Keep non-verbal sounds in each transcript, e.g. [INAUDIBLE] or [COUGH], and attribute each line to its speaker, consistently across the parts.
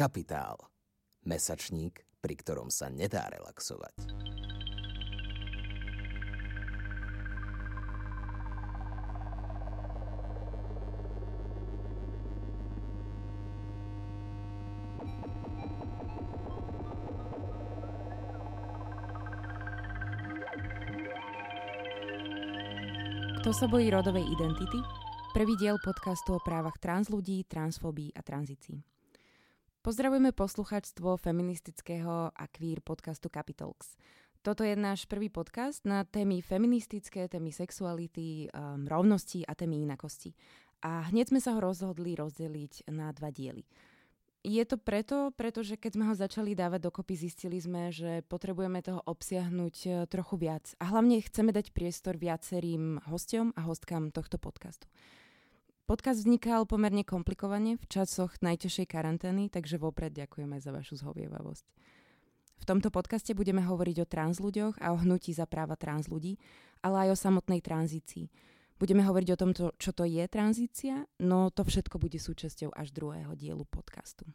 Speaker 1: Kapitál. Mesačník, pri ktorom sa nedá relaxovať.
Speaker 2: Kto sa bojí rodovej identity? Prvý diel podcastu o právach trans ľudí, transfóbii a tranzícii. Pozdravujeme posluchačstvo feministického a queer podcastu Capitalx. Toto je náš prvý podcast na témy feministické, témy sexuality, um, rovnosti a témy inakosti. A hneď sme sa ho rozhodli rozdeliť na dva diely. Je to preto, pretože keď sme ho začali dávať dokopy, zistili sme, že potrebujeme toho obsiahnuť e, trochu viac. A hlavne chceme dať priestor viacerým hostom a hostkám tohto podcastu. Podcast vznikal pomerne komplikovane v časoch najťažšej karantény, takže vopred ďakujeme za vašu zhovievavosť. V tomto podcaste budeme hovoriť o trans ľuďoch a o hnutí za práva trans ľudí, ale aj o samotnej tranzícii. Budeme hovoriť o tom, čo to je tranzícia, no to všetko bude súčasťou až druhého dielu podcastu.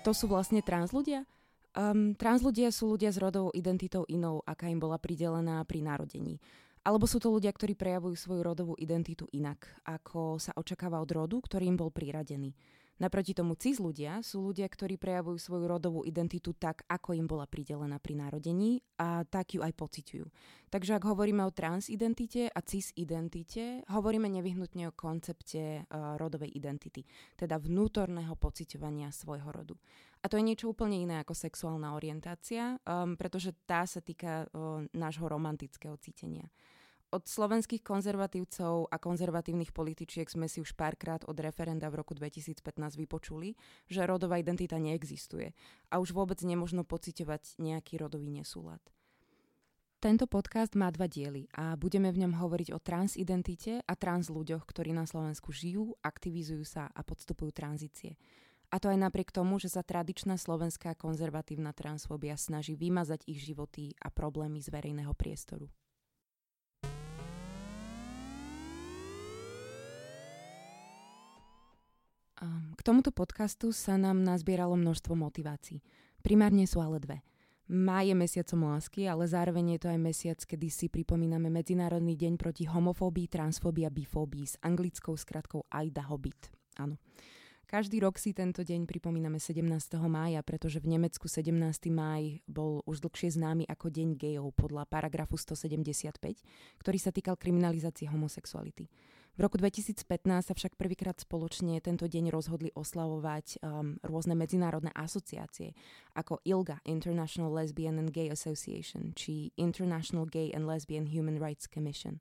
Speaker 2: Kto sú vlastne trans ľudia? Um, trans ľudia sú ľudia s rodovou identitou inou, aká im bola pridelená pri narodení. Alebo sú to ľudia, ktorí prejavujú svoju rodovú identitu inak, ako sa očakáva od rodu, ktorý im bol priradený. Naproti tomu cis ľudia sú ľudia, ktorí prejavujú svoju rodovú identitu tak, ako im bola pridelená pri narodení a tak ju aj pociťujú. Takže ak hovoríme o transidentite a cis identite, hovoríme nevyhnutne o koncepte uh, rodovej identity, teda vnútorného pociťovania svojho rodu. A to je niečo úplne iné ako sexuálna orientácia, um, pretože tá sa týka uh, nášho romantického cítenia. Od slovenských konzervatívcov a konzervatívnych političiek sme si už párkrát od referenda v roku 2015 vypočuli, že rodová identita neexistuje a už vôbec nemožno pociťovať nejaký rodový nesúlad. Tento podcast má dva diely a budeme v ňom hovoriť o transidentite a trans ľuďoch, ktorí na Slovensku žijú, aktivizujú sa a podstupujú tranzície. A to aj napriek tomu, že sa tradičná slovenská konzervatívna transfóbia snaží vymazať ich životy a problémy z verejného priestoru. K tomuto podcastu sa nám nazbieralo množstvo motivácií. Primárne sú ale dve. Má je mesiacom lásky, ale zároveň je to aj mesiac, kedy si pripomíname Medzinárodný deň proti homofóbii, transfóbii a bifóbii s anglickou skratkou Aida Hobbit. Áno. Každý rok si tento deň pripomíname 17. mája, pretože v Nemecku 17. máj bol už dlhšie známy ako Deň gejov podľa paragrafu 175, ktorý sa týkal kriminalizácie homosexuality. V roku 2015 sa však prvýkrát spoločne tento deň rozhodli oslavovať um, rôzne medzinárodné asociácie ako ILGA, International Lesbian and Gay Association, či International Gay and Lesbian Human Rights Commission.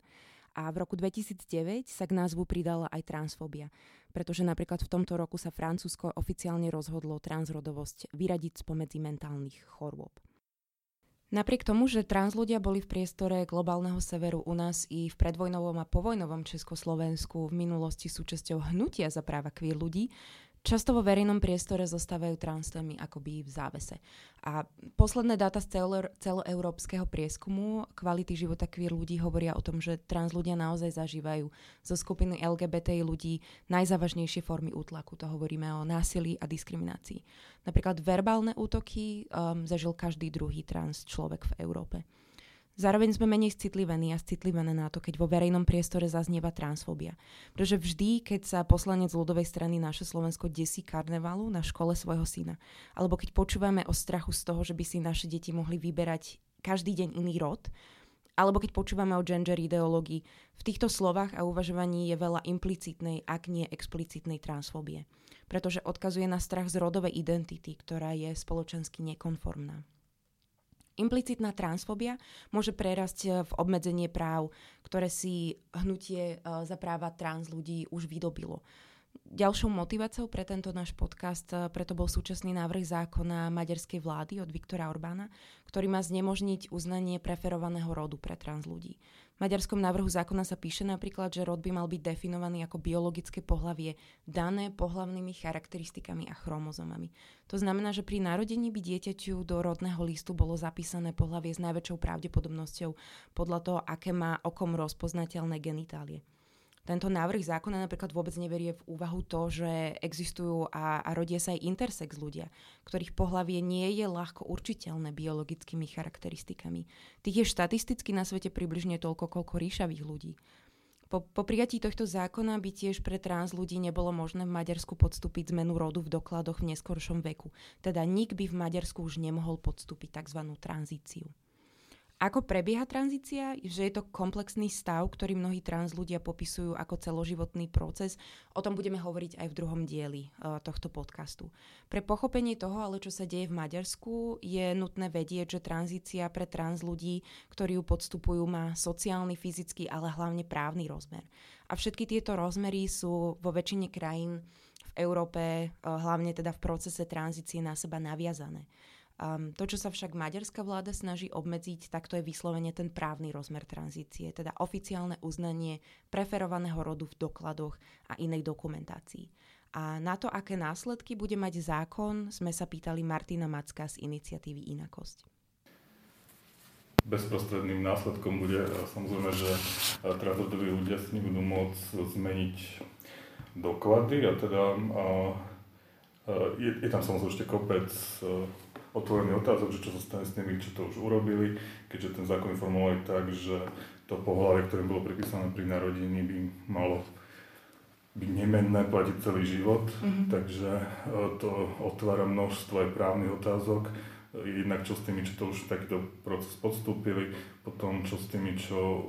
Speaker 2: A v roku 2009 sa k názvu pridala aj transfóbia pretože napríklad v tomto roku sa Francúzsko oficiálne rozhodlo transrodovosť vyradiť spomedzi mentálnych chorôb. Napriek tomu, že trans ľudia boli v priestore globálneho severu u nás i v predvojnovom a povojnovom Československu v minulosti súčasťou hnutia za práva queer ľudí, Často vo verejnom priestore zostávajú transtémy akoby v závese. A posledné dáta z celo- celoeurópskeho prieskumu kvality života queer ľudí hovoria o tom, že trans ľudia naozaj zažívajú zo skupiny LGBTI ľudí najzávažnejšie formy útlaku. To hovoríme o násilí a diskriminácii. Napríklad verbálne útoky um, zažil každý druhý trans človek v Európe. Zároveň sme menej citlivení a citlivené na to, keď vo verejnom priestore zaznieva transfóbia. Pretože vždy, keď sa poslanec ľudovej strany naše Slovensko desí karnevalu na škole svojho syna, alebo keď počúvame o strachu z toho, že by si naše deti mohli vyberať každý deň iný rod, alebo keď počúvame o gender ideológii, v týchto slovách a uvažovaní je veľa implicitnej, ak nie explicitnej transfóbie. Pretože odkazuje na strach z rodovej identity, ktorá je spoločensky nekonformná. Implicitná transfóbia môže prerasť eh, v obmedzenie práv, ktoré si hnutie eh, za práva trans ľudí už vydobilo. Ďalšou motiváciou pre tento náš podcast eh, preto bol súčasný návrh zákona maďarskej vlády od Viktora Orbána, ktorý má znemožniť uznanie preferovaného rodu pre trans ľudí. Maďarskom návrhu zákona sa píše napríklad, že rod by mal byť definovaný ako biologické pohlavie dané pohlavnými charakteristikami a chromozomami. To znamená, že pri narodení by dieťaťu do rodného listu bolo zapísané pohlavie s najväčšou pravdepodobnosťou podľa toho, aké má okom rozpoznateľné genitálie. Tento návrh zákona napríklad vôbec neberie v úvahu to, že existujú a, a rodia sa aj intersex ľudia, ktorých pohlavie nie je ľahko určiteľné biologickými charakteristikami. Tých je štatisticky na svete približne toľko, koľko ríšavých ľudí. Po, po prijatí tohto zákona by tiež pre trans ľudí nebolo možné v Maďarsku podstúpiť zmenu rodu v dokladoch v neskoršom veku. Teda nik by v Maďarsku už nemohol podstúpiť tzv. tranzíciu. Ako prebieha tranzícia? Že je to komplexný stav, ktorý mnohí trans ľudia popisujú ako celoživotný proces. O tom budeme hovoriť aj v druhom dieli uh, tohto podcastu. Pre pochopenie toho, ale čo sa deje v Maďarsku, je nutné vedieť, že tranzícia pre trans ľudí, ktorí ju podstupujú, má sociálny, fyzický, ale hlavne právny rozmer. A všetky tieto rozmery sú vo väčšine krajín v Európe, uh, hlavne teda v procese tranzície na seba naviazané. Um, to, čo sa však maďarská vláda snaží obmedziť, tak to je vyslovene ten právny rozmer tranzície, teda oficiálne uznanie preferovaného rodu v dokladoch a inej dokumentácii. A na to, aké následky bude mať zákon, sme sa pýtali Martina Macka z iniciatívy Inakosť.
Speaker 3: Bezprostredným následkom bude samozrejme, že transrodoví ľudia si nebudú môcť zmeniť doklady a teda a, a, je, je tam samozrejme ešte kopec otvorený otázok, že čo sa stane s tými, čo to už urobili, keďže ten zákon informoval tak, že to pohľavie, ktoré bolo pripísané pri narodení, by malo byť nemenné, platiť celý život, mm-hmm. takže e, to otvára množstvo aj právnych otázok, jednak čo s tými, čo to už takýto proces podstúpili, potom čo s tými, čo e,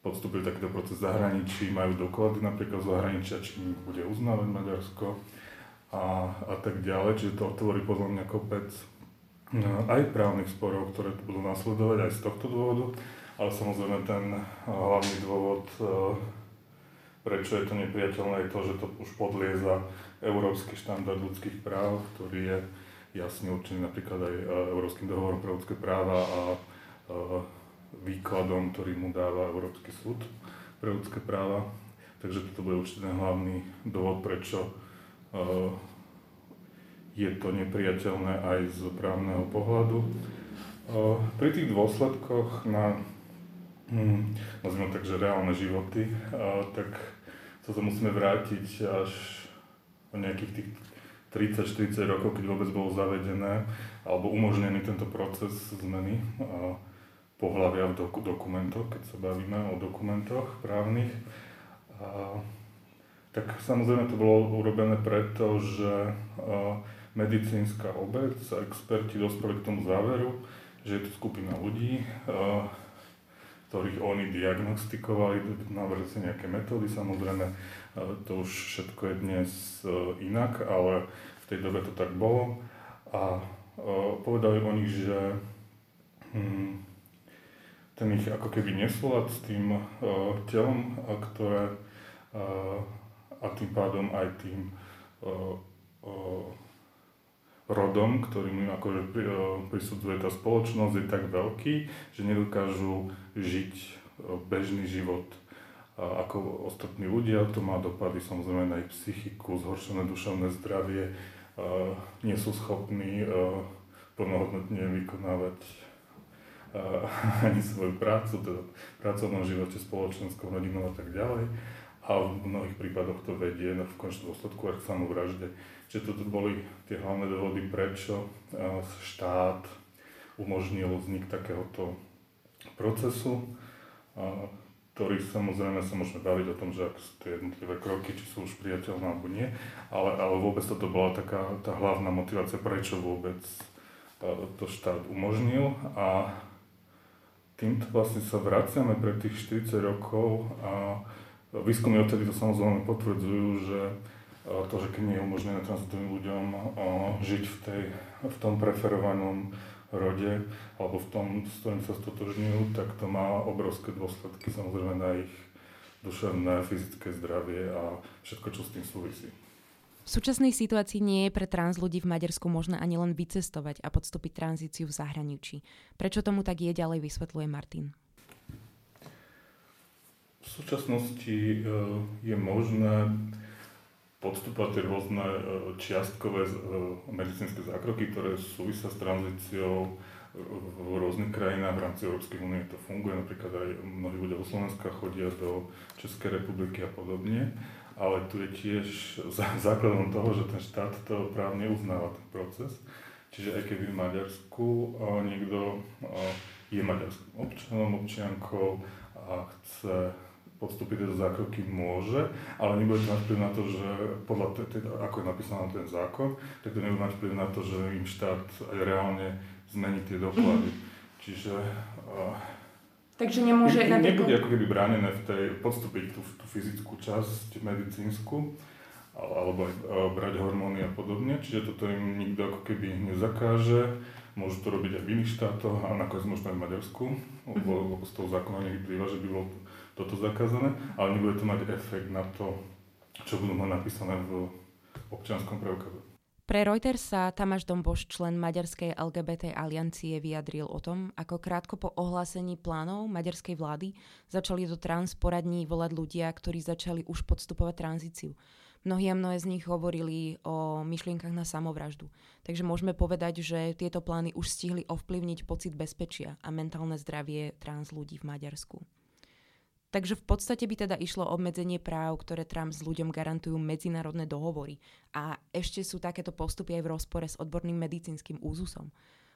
Speaker 3: podstúpili takýto proces zahraničí, majú doklady napríklad z zahraničia, či bude uznávať Maďarsko a, a tak ďalej, čiže to otvorí podľa mňa kopec no, aj právnych sporov, ktoré budú nasledovať aj z tohto dôvodu, ale samozrejme ten hlavný dôvod, e, prečo je to nepriateľné, je to, že to už podlieza európsky štandard ľudských práv, ktorý je jasne určený napríklad aj e, Európskym dohovorom pre ľudské práva a e, výkladom, ktorý mu dáva Európsky súd pre ľudské práva. Takže toto bude určite ten hlavný dôvod, prečo je to nepriateľné aj z právneho pohľadu. Eh, pri tých dôsledkoch na, hm, nazvime tak, že reálne životy, eh, tak sa to musíme vrátiť až o nejakých tých 30-40 rokov, keď vôbec bolo zavedené alebo umožnený tento proces zmeny pohľavia v doku- dokumentoch, keď sa bavíme o dokumentoch právnych. Tak samozrejme to bolo urobené preto, že medicínska obec a experti dospeli k tomu záveru, že je to skupina ľudí, ktorých oni diagnostikovali, navrhli sa nejaké metódy, samozrejme to už všetko je dnes inak, ale v tej dobe to tak bolo. A povedali oni, že hm, ten ich ako keby nesúlad s tým telom, ktoré a tým pádom aj tým uh, uh, rodom, ktorým akože pri, uh, prisudzuje tá spoločnosť, je tak veľký, že nedokážu žiť bežný život ako ostatní ľudia. To má dopady samozrejme na ich psychiku, zhoršené duševné zdravie, nie sú schopní plnohodnotne vykonávať [LAUGHS] ani svoju prácu, teda v pracovnom živote, spoločenskom, rodinom a tak ďalej a v mnohých prípadoch to vedie v končnom dôsledku aj k samovražde. Čiže toto boli tie hlavné dôvody, prečo štát umožnil vznik takéhoto procesu, ktorý samozrejme sa môžeme baviť o tom, že ak sú tie jednotlivé kroky, či sú už priateľné alebo nie, ale, ale vôbec toto bola taká tá hlavná motivácia, prečo vôbec to štát umožnil a týmto vlastne sa vraciame pre tých 40 rokov a Výskumy odtedy to samozrejme potvrdzujú, že e, to, že keď nie je umožnené transitovým ľuďom e, žiť v, tej, v tom preferovanom rode alebo v tom, s ktorým sa stotožňujú, tak to má obrovské dôsledky samozrejme na ich duševné, fyzické zdravie a všetko, čo s tým súvisí.
Speaker 2: V súčasnej situácii nie je pre trans ľudí v Maďarsku možné ani len vycestovať a podstúpiť tranzíciu v zahraničí. Prečo tomu tak je, ďalej vysvetľuje Martin.
Speaker 3: V súčasnosti e, je možné podstupovať tie rôzne e, čiastkové e, medicínske zákroky, ktoré súvisia s tranzíciou v rôznych krajinách v rámci Európskej únie to funguje, napríklad aj mnohí ľudia zo Slovenska chodia do Českej republiky a podobne, ale tu je tiež [LAUGHS] základom toho, že ten štát to právne uznáva ten proces. Čiže aj keby v Maďarsku niekto je maďarským občanom, občiankou a chce podstúpiť tieto zákroky môže, ale nebude to mať vplyv na to, že podľa teda, ako je napísaný ten zákon, tak to nebude mať vplyv na to, že im štát aj reálne zmení tie doklady. Mm-hmm. Čiže uh,
Speaker 2: Takže nemôže...
Speaker 3: Ne, nebude ako keby bránené v tej, podstúpiť tú, tú fyzickú časť medicínsku, alebo uh, brať hormóny a podobne, čiže toto im nikto ako keby nezakáže. Môžu to robiť aj v iných štátoch a nakoniec možno aj v Maďarsku, lebo, mhm. lebo z toho zákona nevyplýva, že by bolo toto zakázané, ale nebude to mať efekt na to, čo budú mať napísané v občianskom preukaze.
Speaker 2: Pre Reuters sa Tamáš Domboš, člen Maďarskej LGBT aliancie, vyjadril o tom, ako krátko po ohlásení plánov maďarskej vlády začali do trans poradní volať ľudia, ktorí začali už podstupovať tranzíciu. Mnohí a mnohé z nich hovorili o myšlienkach na samovraždu. Takže môžeme povedať, že tieto plány už stihli ovplyvniť pocit bezpečia a mentálne zdravie trans ľudí v Maďarsku. Takže v podstate by teda išlo obmedzenie práv, ktoré Trump s ľuďom garantujú medzinárodné dohovory. A ešte sú takéto postupy aj v rozpore s odborným medicínskym úzusom.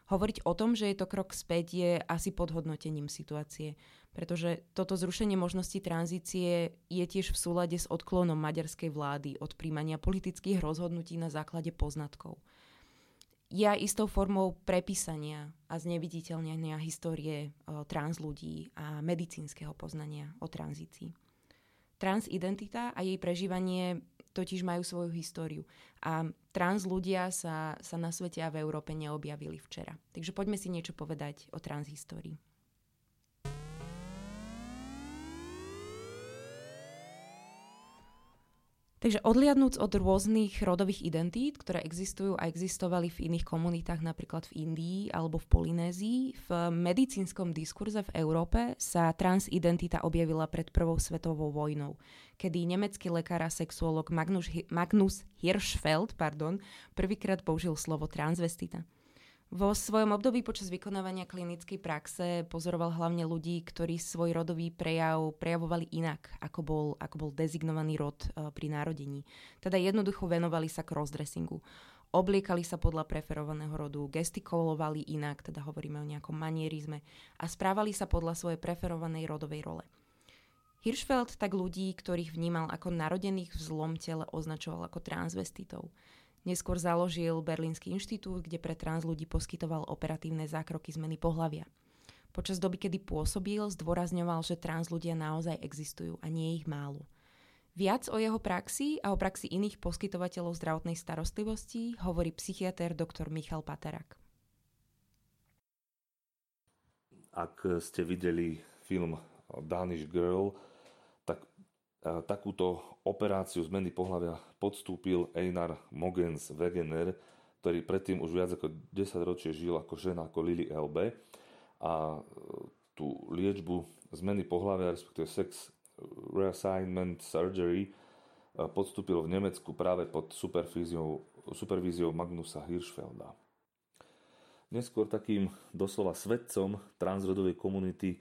Speaker 2: Hovoriť o tom, že je to krok späť, je asi podhodnotením situácie, pretože toto zrušenie možnosti tranzície je tiež v súlade s odklonom maďarskej vlády od príjmania politických rozhodnutí na základe poznatkov je aj istou formou prepísania a zneviditeľnenia histórie o, trans ľudí a medicínskeho poznania o tranzícii. Transidentita a jej prežívanie totiž majú svoju históriu a trans ľudia sa, sa na svete a v Európe neobjavili včera. Takže poďme si niečo povedať o transhistórii. Takže odliadnúc od rôznych rodových identít, ktoré existujú a existovali v iných komunitách, napríklad v Indii alebo v Polynézii, v medicínskom diskurze v Európe sa transidentita objavila pred Prvou svetovou vojnou, kedy nemecký lekár a sexuolog Magnus, Magnus Hirschfeld pardon, prvýkrát použil slovo transvestita. Vo svojom období počas vykonávania klinickej praxe pozoroval hlavne ľudí, ktorí svoj rodový prejav prejavovali inak, ako bol, ako bol dezignovaný rod uh, pri narodení. Teda jednoducho venovali sa crossdressingu. Obliekali sa podľa preferovaného rodu, gestikulovali inak, teda hovoríme o nejakom manierizme, a správali sa podľa svojej preferovanej rodovej role. Hirschfeld tak ľudí, ktorých vnímal ako narodených v zlom tele, označoval ako transvestitov. Neskôr založil Berlínsky inštitút, kde pre trans ľudí poskytoval operatívne zákroky zmeny pohlavia. Počas doby, kedy pôsobil, zdôrazňoval, že trans ľudia naozaj existujú a nie ich málo. Viac o jeho praxi a o praxi iných poskytovateľov zdravotnej starostlivosti hovorí psychiatr dr. Michal Paterak.
Speaker 4: Ak ste videli film Danish Girl, takúto operáciu zmeny pohľavia podstúpil Einar Mogens Wegener, ktorý predtým už viac ako 10 ročie žil ako žena, ako Lily LB a e, tú liečbu zmeny pohľavia, respektíve sex reassignment surgery, e, podstúpil v Nemecku práve pod supervíziou, supervíziou Magnusa Hirschfelda. Neskôr takým doslova svedcom transrodovej komunity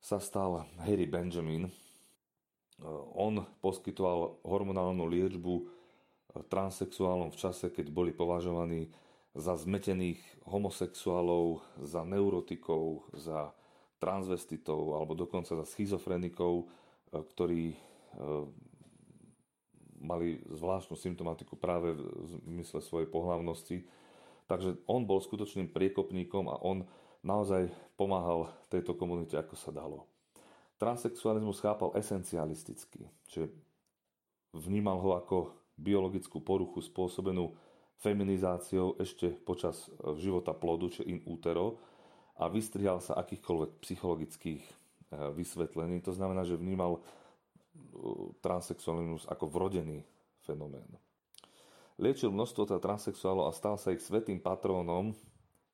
Speaker 4: sa stal Harry Benjamin, on poskytoval hormonálnu liečbu eh, transexuálom v čase, keď boli považovaní za zmetených homosexuálov, za neurotikov, za transvestitov alebo dokonca za schizofrenikov, eh, ktorí mali zvláštnu symptomatiku práve v zmysle svojej pohlavnosti. Takže on bol skutočným priekopníkom a on naozaj pomáhal tejto komunite, ako sa dalo. Transsexualizmus chápal esencialisticky, čiže vnímal ho ako biologickú poruchu spôsobenú feminizáciou ešte počas e, života plodu, či in utero, a vystrihal sa akýchkoľvek psychologických e, vysvetlení. To znamená, že vnímal e, transsexualizmus ako vrodený fenomén. Liečil množstvo teda transsexuálov a stal sa ich svetým patrónom,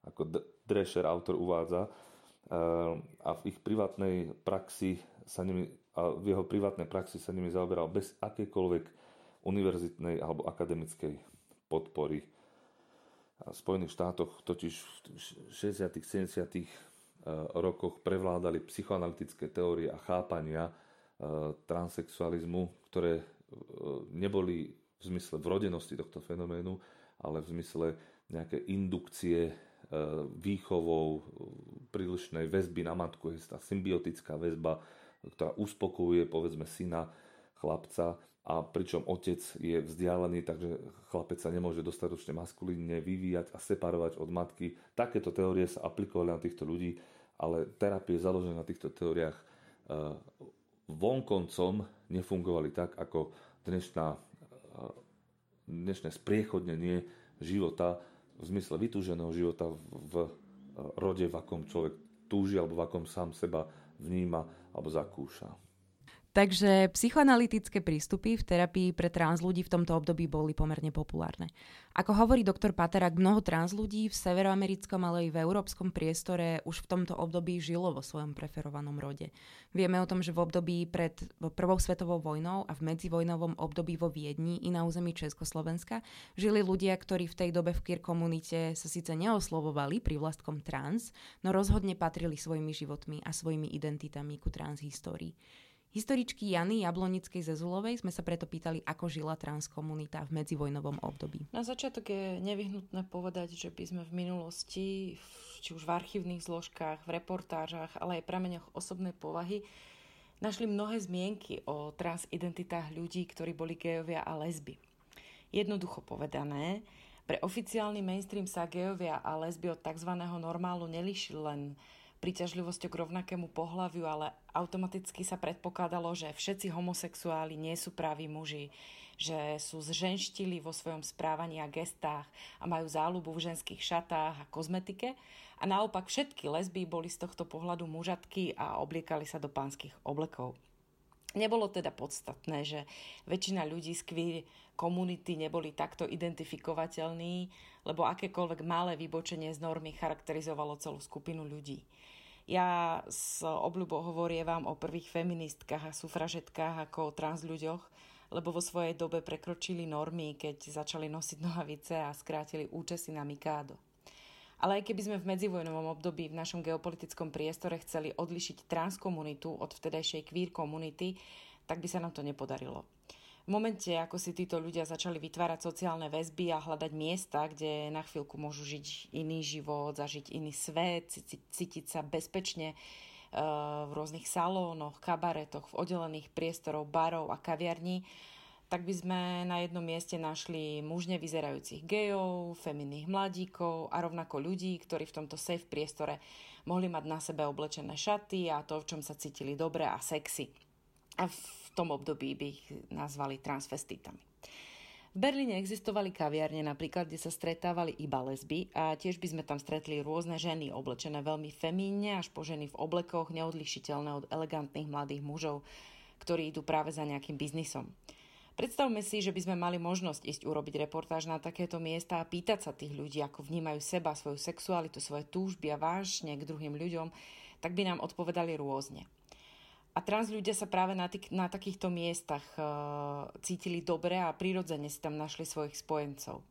Speaker 4: ako Drescher, autor uvádza, a v ich privátnej praxi sa nimi, a v jeho privátnej praxi sa nimi zaoberal bez akékoľvek univerzitnej alebo akademickej podpory. V Spojených štátoch totiž v 60. 70. rokoch prevládali psychoanalytické teórie a chápania transexualizmu, ktoré neboli v zmysle vrodenosti tohto fenoménu, ale v zmysle nejaké indukcie výchovou prílišnej väzby na matku, je tá symbiotická väzba, ktorá uspokojuje povedzme syna, chlapca a pričom otec je vzdialený, takže chlapec sa nemôže dostatočne maskulínne vyvíjať a separovať od matky. Takéto teórie sa aplikovali na týchto ľudí, ale terapie založené na týchto teóriách e, vonkoncom nefungovali tak, ako dnešná, e, dnešné spriechodnenie života v zmysle vytúženého života v rode, v akom človek túži alebo v akom sám seba vníma alebo zakúša.
Speaker 2: Takže psychoanalytické prístupy v terapii pre trans ľudí v tomto období boli pomerne populárne. Ako hovorí doktor Paterak, mnoho trans ľudí v severoamerickom, ale aj v európskom priestore už v tomto období žilo vo svojom preferovanom rode. Vieme o tom, že v období pred Prvou svetovou vojnou a v medzivojnovom období vo Viedni i na území Československa žili ľudia, ktorí v tej dobe v queer komunite sa síce neoslovovali pri vlastkom trans, no rozhodne patrili svojimi životmi a svojimi identitami ku trans histórii. Historičky Jany Jablonickej Zezulovej sme sa preto pýtali, ako žila transkomunita v medzivojnovom období.
Speaker 5: Na začiatok je nevyhnutné povedať, že by sme v minulosti, či už v archívnych zložkách, v reportážach, ale aj prameňoch osobnej povahy, našli mnohé zmienky o transidentitách ľudí, ktorí boli gejovia a lesby. Jednoducho povedané, pre oficiálny mainstream sa gejovia a lesby od tzv. normálu nelišili len príťažlivosťou k rovnakému pohľaviu, ale automaticky sa predpokladalo, že všetci homosexuáli nie sú praví muži, že sú zženštili vo svojom správaní a gestách a majú záľubu v ženských šatách a kozmetike a naopak všetky lesby boli z tohto pohľadu mužatky a obliekali sa do pánskych oblekov. Nebolo teda podstatné, že väčšina ľudí z queer komunity neboli takto identifikovateľní, lebo akékoľvek malé vybočenie z normy charakterizovalo celú skupinu ľudí. Ja s obľubou hovorievam o prvých feministkách a sufražetkách ako o trans lebo vo svojej dobe prekročili normy, keď začali nosiť [LAUGHS] nohavice a skrátili účesy na Mikádo. Ale aj keby sme v medzivojnovom období v našom geopolitickom priestore chceli odlišiť transkomunitu od vtedajšej queer komunity, tak by sa nám to nepodarilo. V momente, ako si títo ľudia začali vytvárať sociálne väzby a hľadať miesta, kde na chvíľku môžu žiť iný život, zažiť iný svet, cítiť sa bezpečne eh, v rôznych salónoch, kabaretoch, v oddelených priestorov, barov a kaviarní, tak by sme na jednom mieste našli mužne vyzerajúcich gejov, feminných mladíkov a rovnako ľudí, ktorí v tomto safe priestore mohli mať na sebe oblečené šaty a to, v čom sa cítili dobre a sexy. A v tom období by ich nazvali transvestitami. V Berlíne existovali kaviarne napríklad, kde sa stretávali iba lesby a tiež by sme tam stretli rôzne ženy oblečené veľmi femínne až po ženy v oblekoch neodlišiteľné od elegantných mladých mužov, ktorí idú práve za nejakým biznisom. Predstavme si, že by sme mali možnosť ísť urobiť reportáž na takéto miesta a pýtať sa tých ľudí, ako vnímajú seba, svoju sexualitu, svoje túžby a vášne k druhým ľuďom, tak by nám odpovedali rôzne. A trans ľudia sa práve na, tých, na takýchto miestach uh, cítili dobre a prirodzene si tam našli svojich spojencov.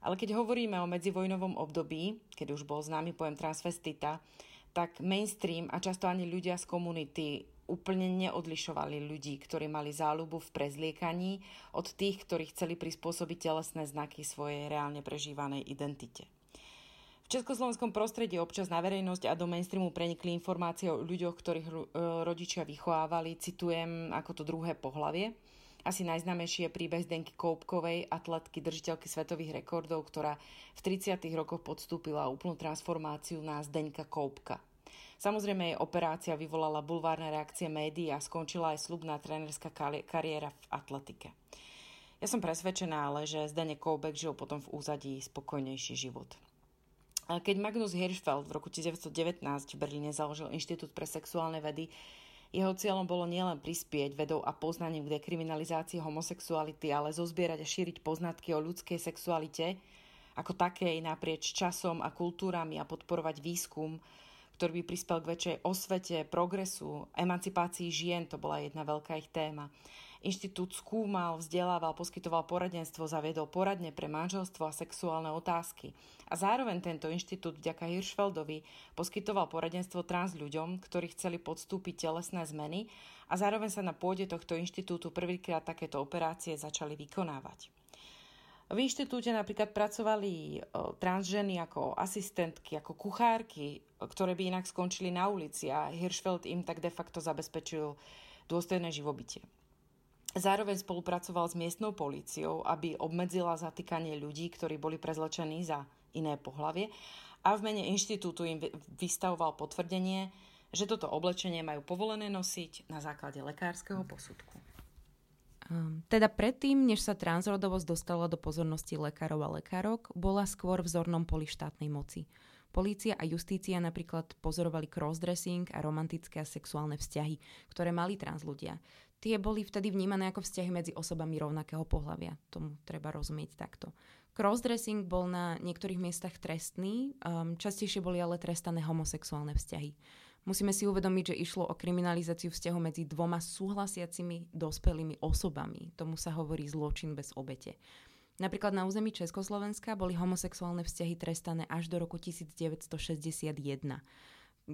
Speaker 5: Ale keď hovoríme o medzivojnovom období, keď už bol známy pojem transvestita, tak mainstream a často ani ľudia z komunity úplne neodlišovali ľudí, ktorí mali záľubu v prezliekaní od tých, ktorí chceli prispôsobiť telesné znaky svojej reálne prežívanej identite. Československom prostredí občas na verejnosť a do mainstreamu prenikli informácie o ľuďoch, ktorých e, rodičia vychovávali, citujem ako to druhé pohlavie. Asi najznámejší je príbeh Zdenky Koupkovej, atletky, držiteľky svetových rekordov, ktorá v 30. rokoch podstúpila úplnú transformáciu na Zdenka Koupka. Samozrejme jej operácia vyvolala bulvárne reakcie médií a skončila aj slubná trénerská kariéra v atletike. Ja som presvedčená ale, že Zdenek Koubek žil potom v úzadí spokojnejší život. Keď Magnus Hirschfeld v roku 1919 v Berlíne založil Inštitút pre sexuálne vedy, jeho cieľom bolo nielen prispieť vedou a poznaním k dekriminalizácii homosexuality, ale zozbierať a šíriť poznatky o ľudskej sexualite ako takej naprieč časom a kultúrami a podporovať výskum, ktorý by prispel k väčšej osvete, progresu, emancipácii žien, to bola jedna veľká ich téma. Inštitút skúmal, vzdelával, poskytoval poradenstvo, zaviedol poradne pre manželstvo a sexuálne otázky. A zároveň tento inštitút vďaka Hirschfeldovi poskytoval poradenstvo trans ľuďom, ktorí chceli podstúpiť telesné zmeny a zároveň sa na pôde tohto inštitútu prvýkrát takéto operácie začali vykonávať. V inštitúte napríklad pracovali transženy ako asistentky, ako kuchárky, ktoré by inak skončili na ulici a Hirschfeld im tak de facto zabezpečil dôstojné živobytie. Zároveň spolupracoval s miestnou políciou, aby obmedzila zatýkanie ľudí, ktorí boli prezlečení za iné pohlavie a v mene inštitútu im vystavoval potvrdenie, že toto oblečenie majú povolené nosiť na základe lekárskeho posudku.
Speaker 2: Um, teda predtým, než sa transrodovosť dostala do pozornosti lekárov a lekárok, bola skôr v zornom poli štátnej moci. Polícia a justícia napríklad pozorovali crossdressing a romantické a sexuálne vzťahy, ktoré mali trans ľudia tie boli vtedy vnímané ako vzťahy medzi osobami rovnakého pohľavia. Tomu treba rozumieť takto. Crossdressing bol na niektorých miestach trestný, um, častejšie boli ale trestané homosexuálne vzťahy. Musíme si uvedomiť, že išlo o kriminalizáciu vzťahu medzi dvoma súhlasiacimi dospelými osobami. Tomu sa hovorí zločin bez obete. Napríklad na území Československa boli homosexuálne vzťahy trestané až do roku 1961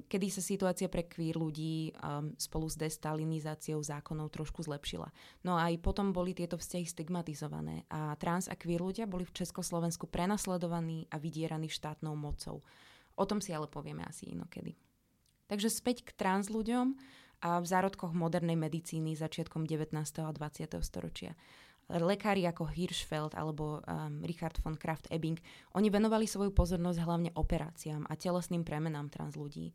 Speaker 2: kedy sa situácia pre queer ľudí um, spolu s destalinizáciou zákonov trošku zlepšila. No a aj potom boli tieto vzťahy stigmatizované a trans a queer ľudia boli v Československu prenasledovaní a vydieraní štátnou mocou. O tom si ale povieme asi inokedy. Takže späť k trans ľuďom a v zárodkoch modernej medicíny začiatkom 19. a 20. storočia lekári ako Hirschfeld alebo um, Richard von Kraft-Ebing, oni venovali svoju pozornosť hlavne operáciám a telesným premenám trans ľudí.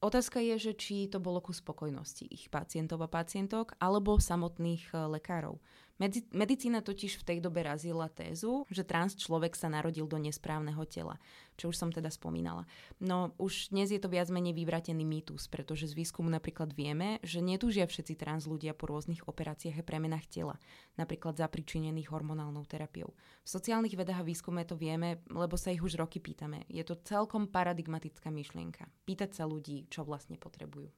Speaker 2: Otázka je, že či to bolo ku spokojnosti ich pacientov a pacientok alebo samotných eh, lekárov. Medzi, medicína totiž v tej dobe razila tézu, že trans človek sa narodil do nesprávneho tela, čo už som teda spomínala. No už dnes je to viac menej vyvratený mýtus, pretože z výskumu napríklad vieme, že netúžia všetci trans ľudia po rôznych operáciách a premenách tela, napríklad zapričinených hormonálnou terapiou. V sociálnych vedách a výskume to vieme, lebo sa ich už roky pýtame. Je to celkom paradigmatická myšlienka. Pýtať sa ľudí, čo vlastne potrebujú.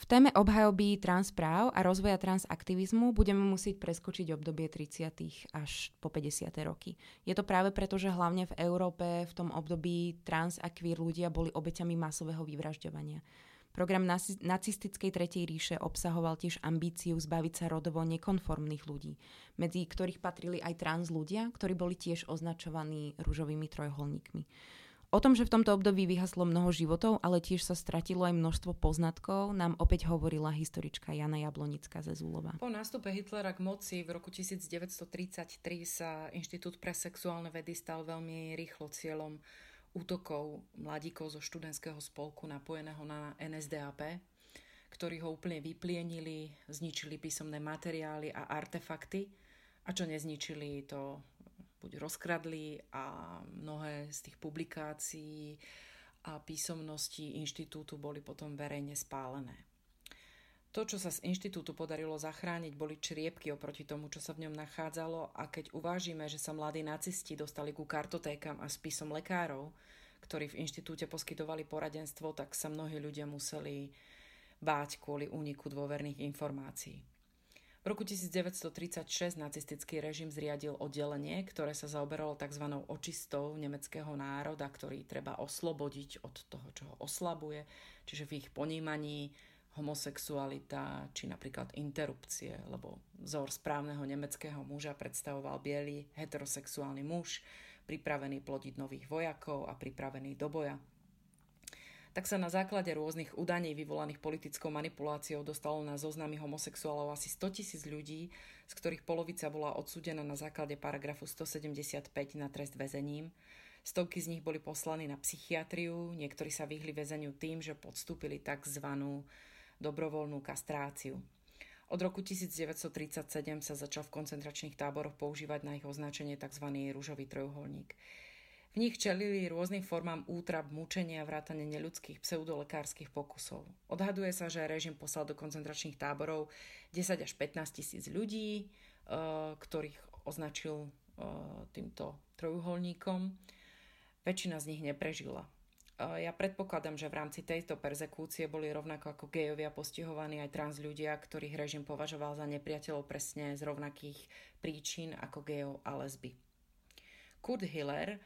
Speaker 2: V téme obhajoby transpráv a rozvoja transaktivizmu budeme musieť preskočiť obdobie 30. až po 50. roky. Je to práve preto, že hlavne v Európe v tom období trans a queer ľudia boli obeťami masového vyvražďovania. Program nacistickej Tretej ríše obsahoval tiež ambíciu zbaviť sa rodovo nekonformných ľudí, medzi ktorých patrili aj trans ľudia, ktorí boli tiež označovaní rúžovými trojholníkmi. O tom, že v tomto období vyhaslo mnoho životov, ale tiež sa stratilo aj množstvo poznatkov, nám opäť hovorila historička Jana Jablonická ze Zulova.
Speaker 5: Po nástupe Hitlera k moci v roku 1933 sa Inštitút pre sexuálne vedy stal veľmi rýchlo cieľom útokov mladíkov zo študentského spolku napojeného na NSDAP, ktorí ho úplne vyplienili, zničili písomné materiály a artefakty a čo nezničili, to buď rozkradli a mnohé z tých publikácií a písomností inštitútu boli potom verejne spálené. To, čo sa z inštitútu podarilo zachrániť, boli čriepky oproti tomu, čo sa v ňom nachádzalo a keď uvážime, že sa mladí nacisti dostali ku kartotékam a spisom lekárov, ktorí v inštitúte poskytovali poradenstvo, tak sa mnohí ľudia museli báť kvôli úniku dôverných informácií. V roku 1936 nacistický režim zriadil oddelenie, ktoré sa zaoberalo tzv. očistou nemeckého národa, ktorý treba oslobodiť od toho, čo ho oslabuje, čiže v ich ponímaní homosexualita či napríklad interrupcie, lebo vzor správneho nemeckého muža predstavoval biely heterosexuálny muž, pripravený plodiť nových vojakov a pripravený do boja tak sa na základe rôznych údaní vyvolaných politickou manipuláciou dostalo na zoznamy homosexuálov asi 100 tisíc ľudí, z ktorých polovica bola odsúdená na základe paragrafu 175 na trest väzením. Stovky z nich boli poslaní na psychiatriu, niektorí sa vyhli väzeniu tým, že podstúpili tzv. dobrovoľnú kastráciu. Od roku 1937 sa začal v koncentračných táboroch používať na ich označenie tzv. rúžový trojuholník. V nich čelili rôznym formám útrap, mučenia, vrátane neľudských pseudolekárskych pokusov. Odhaduje sa, že režim poslal do koncentračných táborov 10 až 15 tisíc ľudí, eh, ktorých označil eh, týmto trojuholníkom. Väčšina z nich neprežila. ja predpokladám, že v rámci tejto perzekúcie boli rovnako ako gejovia postihovaní aj trans ľudia, ktorých režim považoval za nepriateľov presne z rovnakých príčin ako gejov a lesby. Kurt Hiller,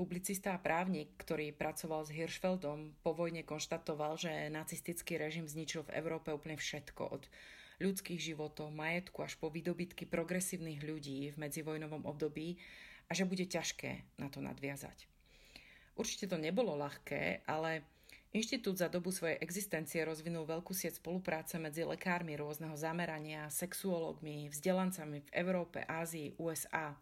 Speaker 5: publicista a právnik, ktorý pracoval s Hirschfeldom, po vojne konštatoval, že nacistický režim zničil v Európe úplne všetko od ľudských životov, majetku až po výdobytky progresívnych ľudí v medzivojnovom období a že bude ťažké na to nadviazať. Určite to nebolo ľahké, ale Inštitút za dobu svojej existencie rozvinul veľkú sieť spolupráce medzi lekármi rôzneho zamerania, sexuológmi, vzdelancami v Európe, Ázii, USA.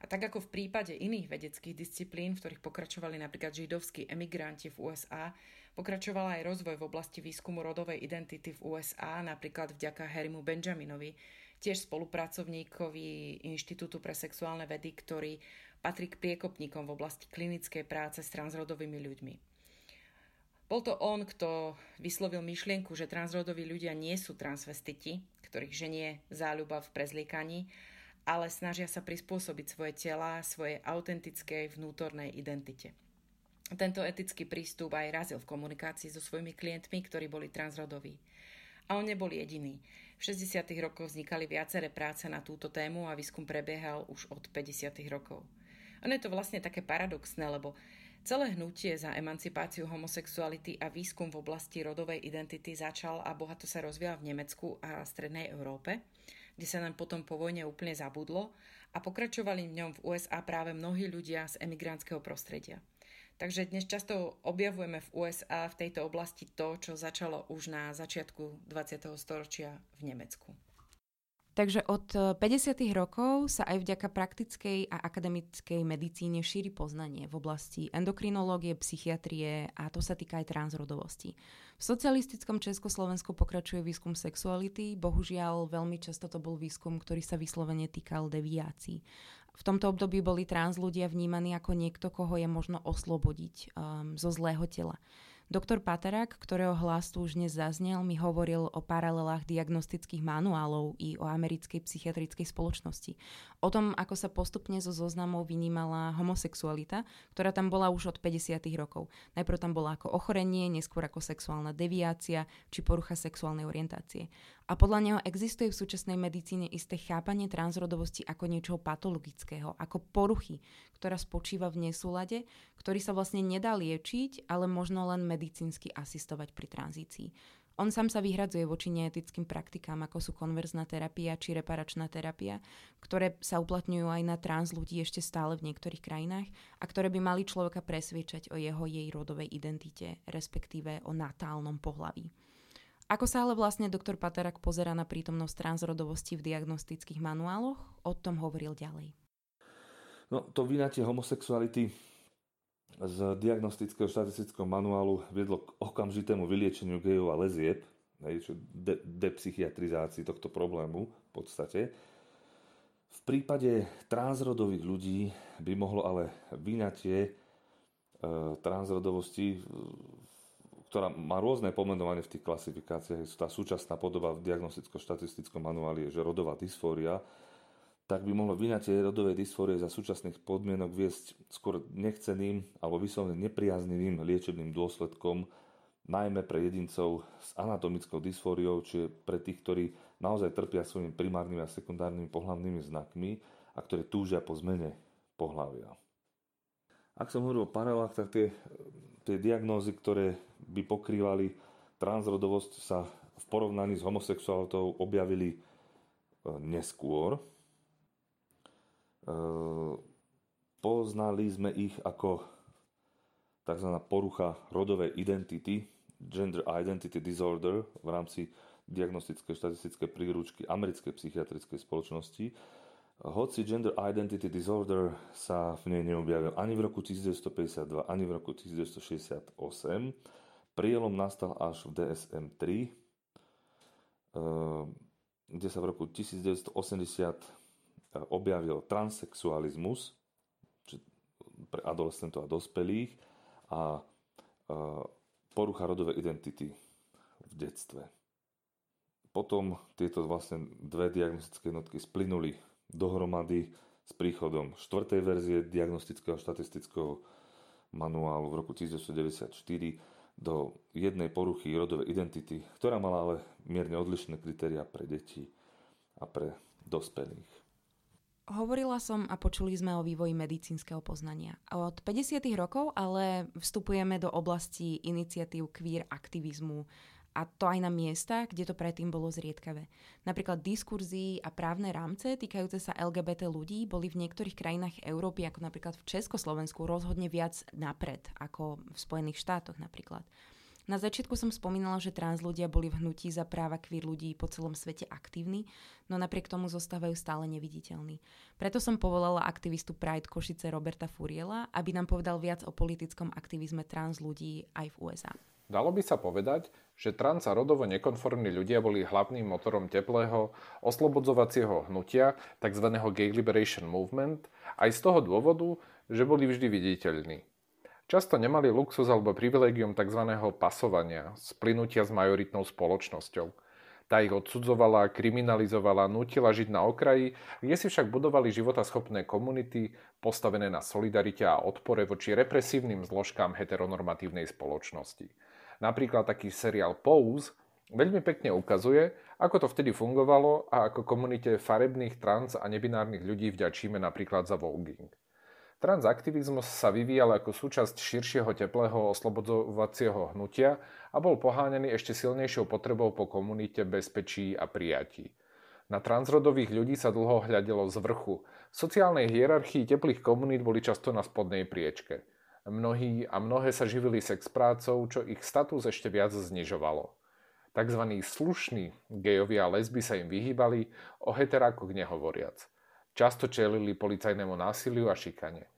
Speaker 5: A tak ako v prípade iných vedeckých disciplín, v ktorých pokračovali napríklad židovskí emigranti v USA, pokračoval aj rozvoj v oblasti výskumu rodovej identity v USA, napríklad vďaka Harrymu Benjaminovi, tiež spolupracovníkovi Inštitútu pre sexuálne vedy, ktorý patrí k priekopníkom v oblasti klinickej práce s transrodovými ľuďmi. Bol to on, kto vyslovil myšlienku, že transrodoví ľudia nie sú transvestiti, ktorých ženie záľuba v prezliekaní, ale snažia sa prispôsobiť svoje tela svojej autentickej vnútornej identite. Tento etický prístup aj razil v komunikácii so svojimi klientmi, ktorí boli transrodoví. A on nebol jediný. V 60. rokoch vznikali viaceré práce na túto tému a výskum prebiehal už od 50. rokov. Ono je to vlastne také paradoxné, lebo celé hnutie za emancipáciu homosexuality a výskum v oblasti rodovej identity začal a bohato sa rozvíjal v Nemecku a strednej Európe, kde sa nám potom po vojne úplne zabudlo a pokračovali v ňom v USA práve mnohí ľudia z emigrantského prostredia. Takže dnes často objavujeme v USA v tejto oblasti to, čo začalo už na začiatku 20. storočia v Nemecku.
Speaker 2: Takže od 50. Eh, rokov sa aj vďaka praktickej a akademickej medicíne šíri poznanie v oblasti endokrinológie, psychiatrie a to sa týka aj transrodovosti. V socialistickom Československu pokračuje výskum sexuality, bohužiaľ veľmi často to bol výskum, ktorý sa vyslovene týkal deviácií. V tomto období boli trans ľudia vnímaní ako niekto, koho je možno oslobodiť um, zo zlého tela. Doktor Paterak, ktorého hlas tu už dnes zaznel, mi hovoril o paralelách diagnostických manuálov i o americkej psychiatrickej spoločnosti. O tom, ako sa postupne zo zoznamov vynímala homosexualita, ktorá tam bola už od 50. rokov. Najprv tam bola ako ochorenie, neskôr ako sexuálna deviácia či porucha sexuálnej orientácie. A podľa neho existuje v súčasnej medicíne isté chápanie transrodovosti ako niečoho patologického, ako poruchy, ktorá spočíva v nesúlade, ktorý sa vlastne nedá liečiť, ale možno len medicínsky asistovať pri tranzícii. On sám sa vyhradzuje voči neetickým praktikám, ako sú konverzná terapia či reparačná terapia, ktoré sa uplatňujú aj na trans ľudí ešte stále v niektorých krajinách a ktoré by mali človeka presviečať o jeho jej rodovej identite, respektíve o natálnom pohlaví. Ako sa ale vlastne doktor Paterak pozera na prítomnosť transrodovosti v diagnostických manuáloch, o tom hovoril ďalej.
Speaker 4: No, to vynatie homosexuality z diagnostického štatistického manuálu viedlo k okamžitému vyliečeniu gejov a lezieb, čo de- tohto problému v podstate. V prípade transrodových ľudí by mohlo ale vynatie e, transrodovosti ktorá má rôzne pomenovanie v tých klasifikáciách. Tá súčasná podoba v diagnosticko-štatistickom manuáli je, že rodová dysfória, tak by mohlo vyňatie rodovej dysfórie za súčasných podmienok viesť skôr nechceným alebo vyslovene nepriaznivým liečebným dôsledkom, najmä pre jedincov s anatomickou dysfóriou, čiže pre tých, ktorí naozaj trpia svojimi primárnymi a sekundárnymi pohľavnými znakmi a ktorí túžia po zmene pohľavia. Ak som hovoril o paralelách, tak tie, tie diagnózy, ktoré by pokrývali transrodovosť, sa v porovnaní s homosexualitou objavili e, neskôr. E, poznali sme ich ako tzv. porucha rodovej identity, Gender Identity Disorder v rámci diagnostickej štatistickej príručky americkej psychiatrickej spoločnosti. Hoci Gender Identity Disorder sa v nej neobjavil ani v roku 1952, ani v roku 1968, Prielom nastal až v DSM-3, eh, kde sa v roku 1980 eh, objavil transexualizmus pre adolescentov a dospelých a eh, porucha rodovej identity v detstve. Potom tieto vlastne dve diagnostické jednotky splynuli dohromady s príchodom štvrtej verzie diagnostického štatistického manuálu v roku 1994 do jednej poruchy rodovej identity, ktorá mala ale mierne odlišné kritéria pre deti a pre dospelých.
Speaker 2: Hovorila som a počuli sme o vývoji medicínskeho poznania. Od 50. rokov ale vstupujeme do oblasti iniciatív queer aktivizmu, a to aj na miestach, kde to predtým bolo zriedkavé. Napríklad diskurzy a právne rámce týkajúce sa LGBT ľudí boli v niektorých krajinách Európy, ako napríklad v Československu, rozhodne viac napred, ako v Spojených štátoch napríklad. Na začiatku som spomínala, že trans ľudia boli v hnutí za práva queer ľudí po celom svete aktívni, no napriek tomu zostávajú stále neviditeľní. Preto som povolala aktivistu Pride Košice Roberta Furiela, aby nám povedal viac o politickom aktivizme trans ľudí aj v USA.
Speaker 6: Dalo by sa povedať, že trans a rodovo nekonformní ľudia boli hlavným motorom teplého oslobodzovacieho hnutia, tzv. Gay Liberation Movement, aj z toho dôvodu, že boli vždy viditeľní. Často nemali luxus alebo privilegium tzv. pasovania, splynutia s majoritnou spoločnosťou. Tá ich odsudzovala, kriminalizovala, nutila žiť na okraji, kde si však budovali životaschopné komunity postavené na solidarite a odpore voči represívnym zložkám heteronormatívnej spoločnosti. Napríklad taký seriál Pose veľmi pekne ukazuje, ako to vtedy fungovalo a ako komunite farebných, trans a nebinárnych ľudí vďačíme napríklad za voguing. Transaktivizmus sa vyvíjal ako súčasť širšieho teplého oslobodzovacieho hnutia a bol poháňaný ešte silnejšou potrebou po komunite bezpečí a prijatí. Na transrodových ľudí sa dlho hľadelo z vrchu. V sociálnej hierarchii teplých komunít boli často na spodnej priečke. Mnohí a mnohé sa živili sex prácou, čo ich status ešte viac znižovalo. Takzvaní slušní gejovia a lesby sa im vyhýbali, o heterákoch nehovoriac. Často čelili policajnému násiliu a šikane.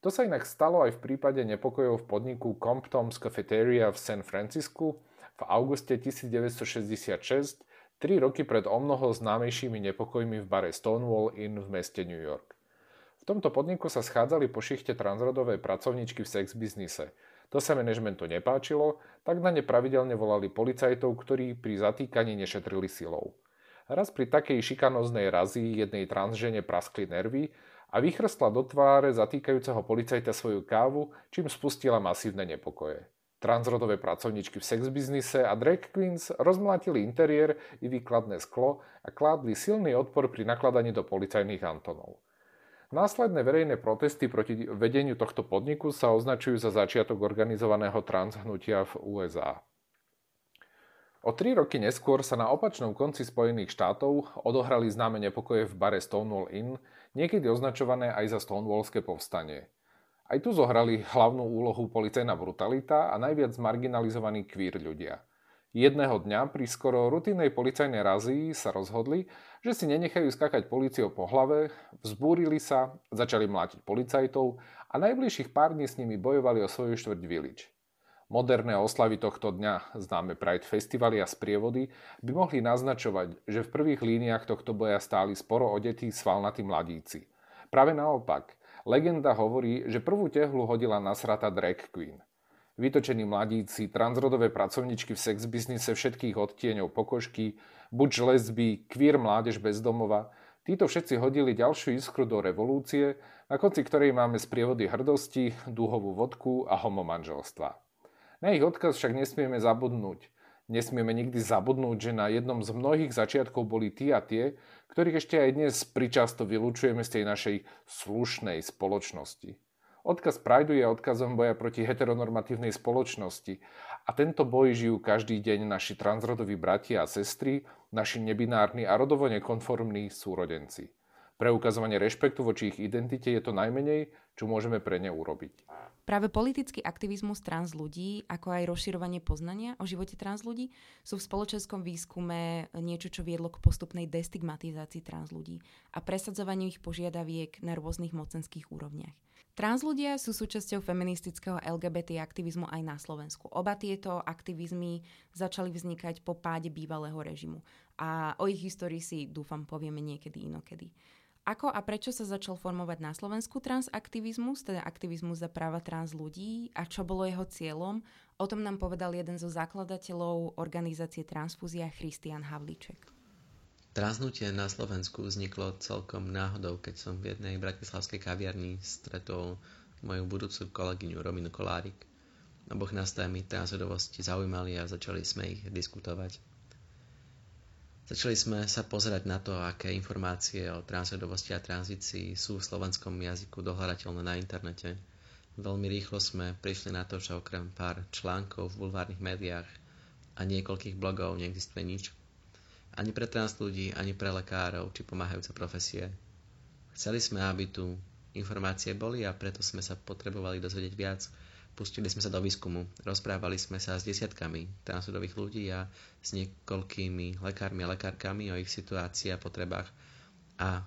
Speaker 6: To sa inak stalo aj v prípade nepokojov v podniku Compton's Cafeteria v San Francisku v auguste 1966, tri roky pred omnoho známejšími nepokojmi v bare Stonewall Inn v meste New York. V tomto podniku sa schádzali po šichte transrodové pracovníčky v sex biznise. To sa manažmentu nepáčilo, tak na ne pravidelne volali policajtov, ktorí pri zatýkaní nešetrili silou. Raz pri takej šikanoznej razi jednej transžene praskli nervy a vychrstla do tváre zatýkajúceho policajta svoju kávu, čím spustila masívne nepokoje. Transrodové pracovničky v sexbiznise a drag queens rozmlátili interiér i výkladné sklo a kládli silný odpor pri nakladaní do policajných Antonov. Následné verejné protesty proti vedeniu tohto podniku sa označujú za začiatok organizovaného transhnutia v USA. O tri roky neskôr sa na opačnom konci Spojených štátov odohrali známe nepokoje v bare Stonewall Inn, niekedy označované aj za Stonewallské povstanie. Aj tu zohrali hlavnú úlohu policajná brutalita a najviac marginalizovaní queer ľudia. Jedného dňa pri skoro rutinnej policajnej razii sa rozhodli, že si nenechajú skakať policiou po hlave, vzbúrili sa, začali mlátiť policajtov a najbližších pár dní s nimi bojovali o svoju štvrť Village. Moderné oslavy tohto dňa, známe Pride festivaly a sprievody, by mohli naznačovať, že v prvých líniách tohto boja stáli sporo odetí svalnatí mladíci. Práve naopak, legenda hovorí, že prvú tehlu hodila nasrata drag queen. Vytočení mladíci, transrodové pracovničky v sex biznise všetkých odtieňov pokožky, buď lesby, queer mládež bez domova, títo všetci hodili ďalšiu iskru do revolúcie, na konci ktorej máme sprievody hrdosti, dúhovú vodku a homomanželstva. Na ich odkaz však nesmieme zabudnúť. Nesmieme nikdy zabudnúť, že na jednom z mnohých začiatkov boli tí a tie, ktorých ešte aj dnes pričasto vylúčujeme z tej našej slušnej spoločnosti. Odkaz Prideu je odkazom boja proti heteronormatívnej spoločnosti a tento boj žijú každý deň naši transrodoví bratia a sestry, naši nebinárni a rodovo nekonformní súrodenci. Preukazovanie rešpektu voči ich identite je to najmenej, čo môžeme pre ne urobiť.
Speaker 2: Práve politický aktivizmus trans ľudí, ako aj rozširovanie poznania o živote trans ľudí, sú v spoločenskom výskume niečo, čo viedlo k postupnej destigmatizácii trans ľudí a presadzovaniu ich požiadaviek na rôznych mocenských úrovniach. Trans ľudia sú súčasťou feministického LGBT aktivizmu aj na Slovensku. Oba tieto aktivizmy začali vznikať po páde bývalého režimu a o ich histórii si dúfam povieme niekedy inokedy. Ako a prečo sa začal formovať na Slovensku transaktivizmus, teda aktivizmus za práva trans ľudí a čo bolo jeho cieľom, o tom nám povedal jeden zo zakladateľov organizácie Transfúzia Christian Havlíček.
Speaker 7: Transnutie na Slovensku vzniklo celkom náhodou, keď som v jednej bratislavskej kaviarni stretol moju budúcu kolegyňu Rominu Kolárik. Oboch nás témy transrodovosti zaujímali a začali sme ich diskutovať. Začali sme sa pozerať na to, aké informácie o transrodovosti a tranzícii sú v slovenskom jazyku dohľadateľné na internete. Veľmi rýchlo sme prišli na to, že okrem pár článkov v bulvárnych médiách a niekoľkých blogov neexistuje nič. Ani pre trans ľudí, ani pre lekárov či pomáhajúce profesie. Chceli sme, aby tu informácie boli a preto sme sa potrebovali dozvedieť viac. Pustili sme sa do výskumu, rozprávali sme sa s desiatkami transudových ľudí a s niekoľkými lekármi a lekárkami o ich situácii a potrebách a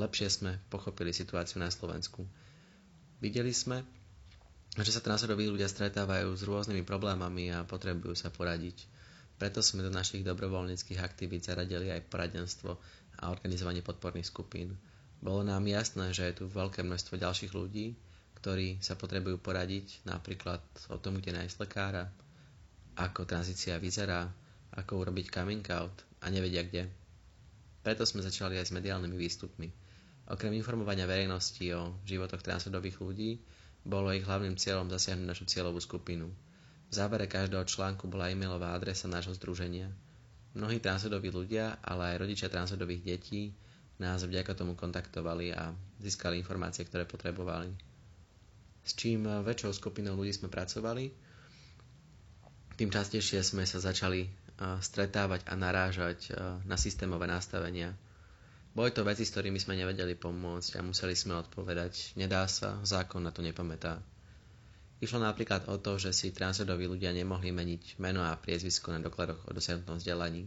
Speaker 7: lepšie sme pochopili situáciu na Slovensku. Videli sme, že sa transrodoví ľudia stretávajú s rôznymi problémami a potrebujú sa poradiť. Preto sme do našich dobrovoľníckých aktivít zaradili aj poradenstvo a organizovanie podporných skupín. Bolo nám jasné, že je tu veľké množstvo ďalších ľudí, ktorí sa potrebujú poradiť napríklad o tom, kde nájsť lekára, ako tranzícia vyzerá, ako urobiť coming out a nevedia kde. Preto sme začali aj s mediálnymi výstupmi. Okrem informovania verejnosti o životoch transrodových ľudí, bolo ich hlavným cieľom zasiahnuť našu cieľovú skupinu. V závere každého článku bola e-mailová adresa nášho združenia. Mnohí transrodoví ľudia, ale aj rodičia transrodových detí nás vďaka tomu kontaktovali a získali informácie, ktoré potrebovali. S čím väčšou skupinou ľudí sme pracovali, tým častejšie sme sa začali stretávať a narážať na systémové nastavenia. Boli to veci, s ktorými sme nevedeli pomôcť a museli sme odpovedať, nedá sa, zákon na to nepamätá. Išlo napríklad o to, že si transrodoví ľudia nemohli meniť meno a priezvisko na dokladoch o dosiahnutom vzdelaní.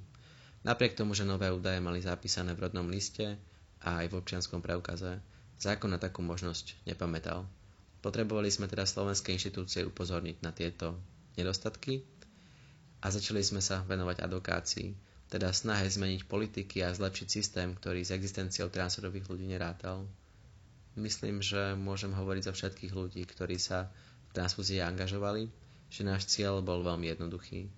Speaker 7: Napriek tomu, že nové údaje mali zapísané v rodnom liste a aj v občianskom preukaze, zákon na takú možnosť nepamätal. Potrebovali sme teda slovenské inštitúcie upozorniť na tieto nedostatky a začali sme sa venovať advokácii, teda snahe zmeniť politiky a zlepšiť systém, ktorý s existenciou transrodových ľudí nerátal. Myslím, že môžem hovoriť za všetkých ľudí, ktorí sa v transfúzii angažovali, že náš cieľ bol veľmi jednoduchý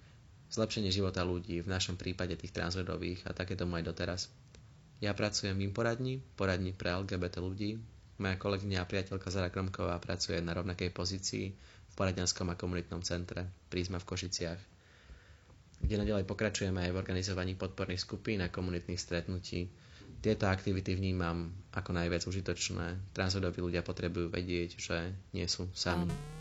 Speaker 7: zlepšenie života ľudí, v našom prípade tých transrodových a také tomu aj doteraz. Ja pracujem v poradni, poradni pre LGBT ľudí. Moja kolegyňa a priateľka Zara Kromková pracuje na rovnakej pozícii v poradenskom a komunitnom centre Prízma v Košiciach, kde nadalej pokračujeme aj v organizovaní podporných skupín a komunitných stretnutí. Tieto aktivity vnímam ako najviac užitočné. Transrodoví ľudia potrebujú vedieť, že nie sú sami. Um.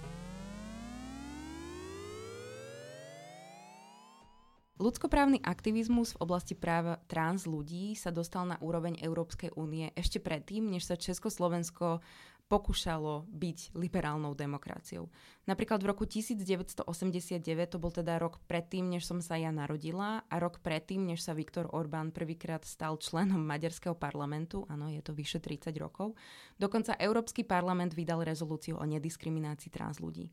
Speaker 2: Ľudskoprávny aktivizmus v oblasti práva trans ľudí sa dostal na úroveň Európskej únie ešte predtým, než sa Československo pokúšalo byť liberálnou demokraciou. Napríklad v roku 1989, to bol teda rok predtým, než som sa ja narodila a rok predtým, než sa Viktor Orbán prvýkrát stal členom maďarského parlamentu, áno, je to vyše 30 rokov, dokonca Európsky parlament vydal rezolúciu o nediskriminácii trans ľudí.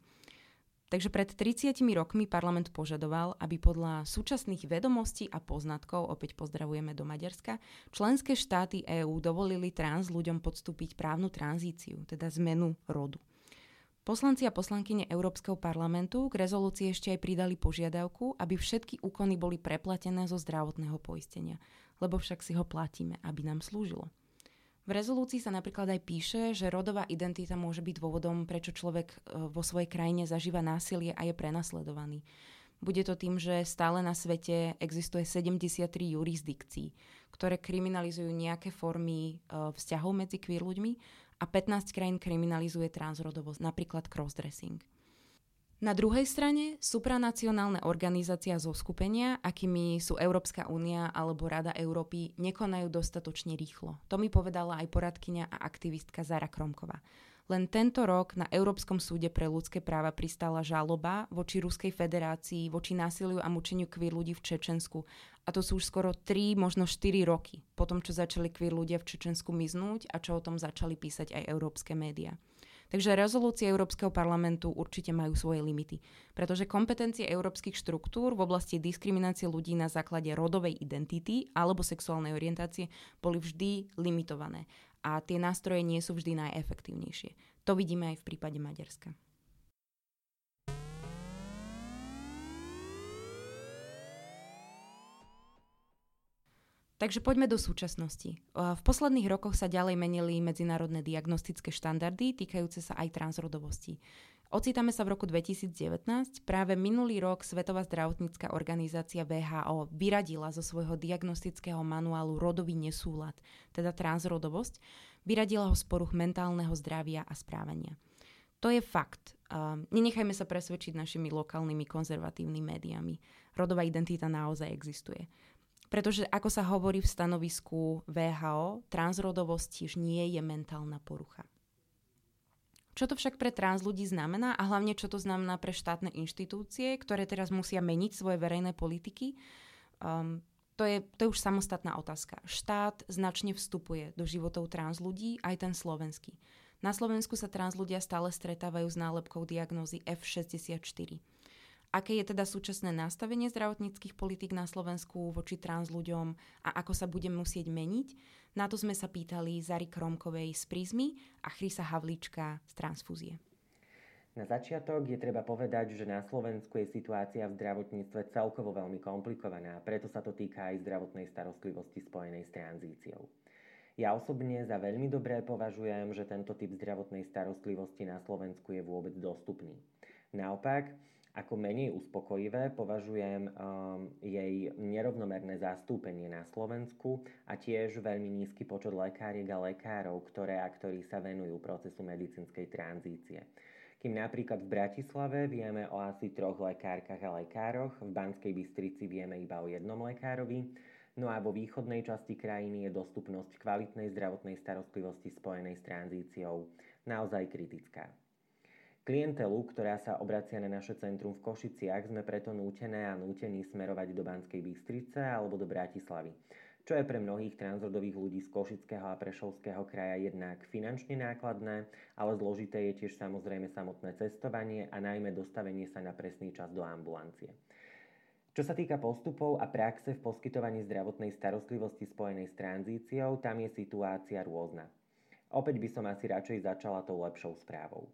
Speaker 2: Takže pred 30 rokmi parlament požadoval, aby podľa súčasných vedomostí a poznatkov, opäť pozdravujeme do Maďarska, členské štáty EÚ dovolili trans ľuďom podstúpiť právnu tranzíciu, teda zmenu rodu. Poslanci a poslankyne Európskeho parlamentu k rezolúcii ešte aj pridali požiadavku, aby všetky úkony boli preplatené zo zdravotného poistenia, lebo však si ho platíme, aby nám slúžilo. V rezolúcii sa napríklad aj píše, že rodová identita môže byť dôvodom, prečo človek e, vo svojej krajine zažíva násilie a je prenasledovaný. Bude to tým, že stále na svete existuje 73 jurisdikcií, ktoré kriminalizujú nejaké formy e, vzťahov medzi queer ľuďmi a 15 krajín kriminalizuje transrodovosť, napríklad crossdressing. Na druhej strane supranacionálne organizácia zo skupenia, akými sú Európska únia alebo Rada Európy, nekonajú dostatočne rýchlo. To mi povedala aj poradkyňa a aktivistka Zara Kromková. Len tento rok na Európskom súde pre ľudské práva pristala žaloba voči Ruskej federácii, voči násiliu a mučeniu queer ľudí v Čečensku. A to sú už skoro 3, možno 4 roky po tom, čo začali queer ľudia v Čečensku miznúť a čo o tom začali písať aj európske médiá. Takže rezolúcie Európskeho parlamentu určite majú svoje limity, pretože kompetencie európskych štruktúr v oblasti diskriminácie ľudí na základe rodovej identity alebo sexuálnej orientácie boli vždy limitované a tie nástroje nie sú vždy najefektívnejšie. To vidíme aj v prípade Maďarska. Takže poďme do súčasnosti. V posledných rokoch sa ďalej menili medzinárodné diagnostické štandardy týkajúce sa aj transrodovosti. Ocitáme sa v roku 2019. Práve minulý rok Svetová zdravotnícka organizácia VHO vyradila zo svojho diagnostického manuálu rodový nesúlad, teda transrodovosť, vyradila ho z poruch mentálneho zdravia a správania. To je fakt. nenechajme sa presvedčiť našimi lokálnymi konzervatívnymi médiami. Rodová identita naozaj existuje. Pretože, ako sa hovorí v stanovisku VHO, transrodovosť tiež nie je mentálna porucha. Čo to však pre trans ľudí znamená a hlavne čo to znamená pre štátne inštitúcie, ktoré teraz musia meniť svoje verejné politiky? Um, to je, to je už samostatná otázka. Štát značne vstupuje do životov trans ľudí, aj ten slovenský. Na Slovensku sa trans ľudia stále stretávajú s nálepkou diagnózy F64. Aké je teda súčasné nastavenie zdravotníckých politik na Slovensku voči trans ľuďom a ako sa bude musieť meniť? Na to sme sa pýtali Zary Kromkovej z Prizmy a Chrisa Havlíčka z Transfúzie.
Speaker 8: Na začiatok je treba povedať, že na Slovensku je situácia v zdravotníctve celkovo veľmi komplikovaná, preto sa to týka aj zdravotnej starostlivosti spojenej s tranzíciou. Ja osobne za veľmi dobré považujem, že tento typ zdravotnej starostlivosti na Slovensku je vôbec dostupný. Naopak, ako menej uspokojivé považujem um, jej nerovnomerné zastúpenie na Slovensku a tiež veľmi nízky počet lekáriek a lekárov, ktoré a ktorí sa venujú procesu medicínskej tranzície. Kým napríklad v Bratislave vieme o asi troch lekárkach a lekároch, v Banskej Bystrici vieme iba o jednom lekárovi, no a vo východnej časti krajiny je dostupnosť kvalitnej zdravotnej starostlivosti spojenej s tranzíciou naozaj kritická. Klientelu, ktorá sa obracia na naše centrum v Košiciach, sme preto nútené a nútení smerovať do Banskej Bystrice alebo do Bratislavy, čo je pre mnohých transrodových ľudí z Košického a Prešovského kraja jednak finančne nákladné, ale zložité je tiež samozrejme samotné cestovanie a najmä dostavenie sa na presný čas do ambulancie. Čo sa týka postupov a praxe v poskytovaní zdravotnej starostlivosti spojenej s tranzíciou, tam je situácia rôzna. Opäť by som asi radšej začala tou lepšou správou.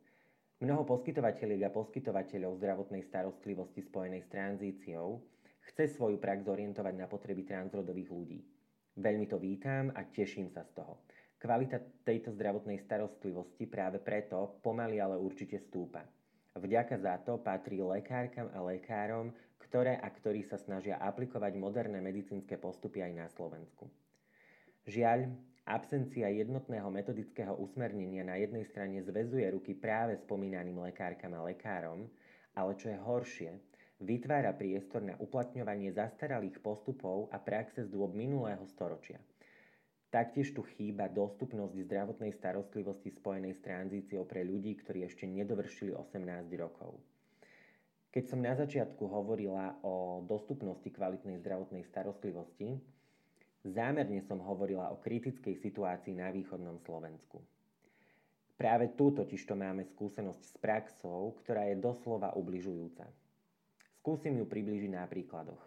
Speaker 8: Mnoho poskytovateľiek a poskytovateľov zdravotnej starostlivosti spojenej s tranzíciou chce svoju prax zorientovať na potreby transrodových ľudí. Veľmi to vítam a teším sa z toho. Kvalita tejto zdravotnej starostlivosti práve preto pomaly ale určite stúpa. Vďaka za to patrí lekárkam a lekárom, ktoré a ktorí sa snažia aplikovať moderné medicínske postupy aj na Slovensku. Žiaľ, Absencia jednotného metodického usmernenia na jednej strane zväzuje ruky práve spomínaným lekárkam a lekárom, ale čo je horšie, vytvára priestor na uplatňovanie zastaralých postupov a praxe z dôb minulého storočia. Taktiež tu chýba dostupnosť zdravotnej starostlivosti spojenej s tranzíciou pre ľudí, ktorí ešte nedovršili 18 rokov. Keď som na začiatku hovorila o dostupnosti kvalitnej zdravotnej starostlivosti, Zámerne som hovorila o kritickej situácii na východnom Slovensku. Práve tu totižto máme skúsenosť s praxou, ktorá je doslova ubližujúca. Skúsim ju približiť na príkladoch.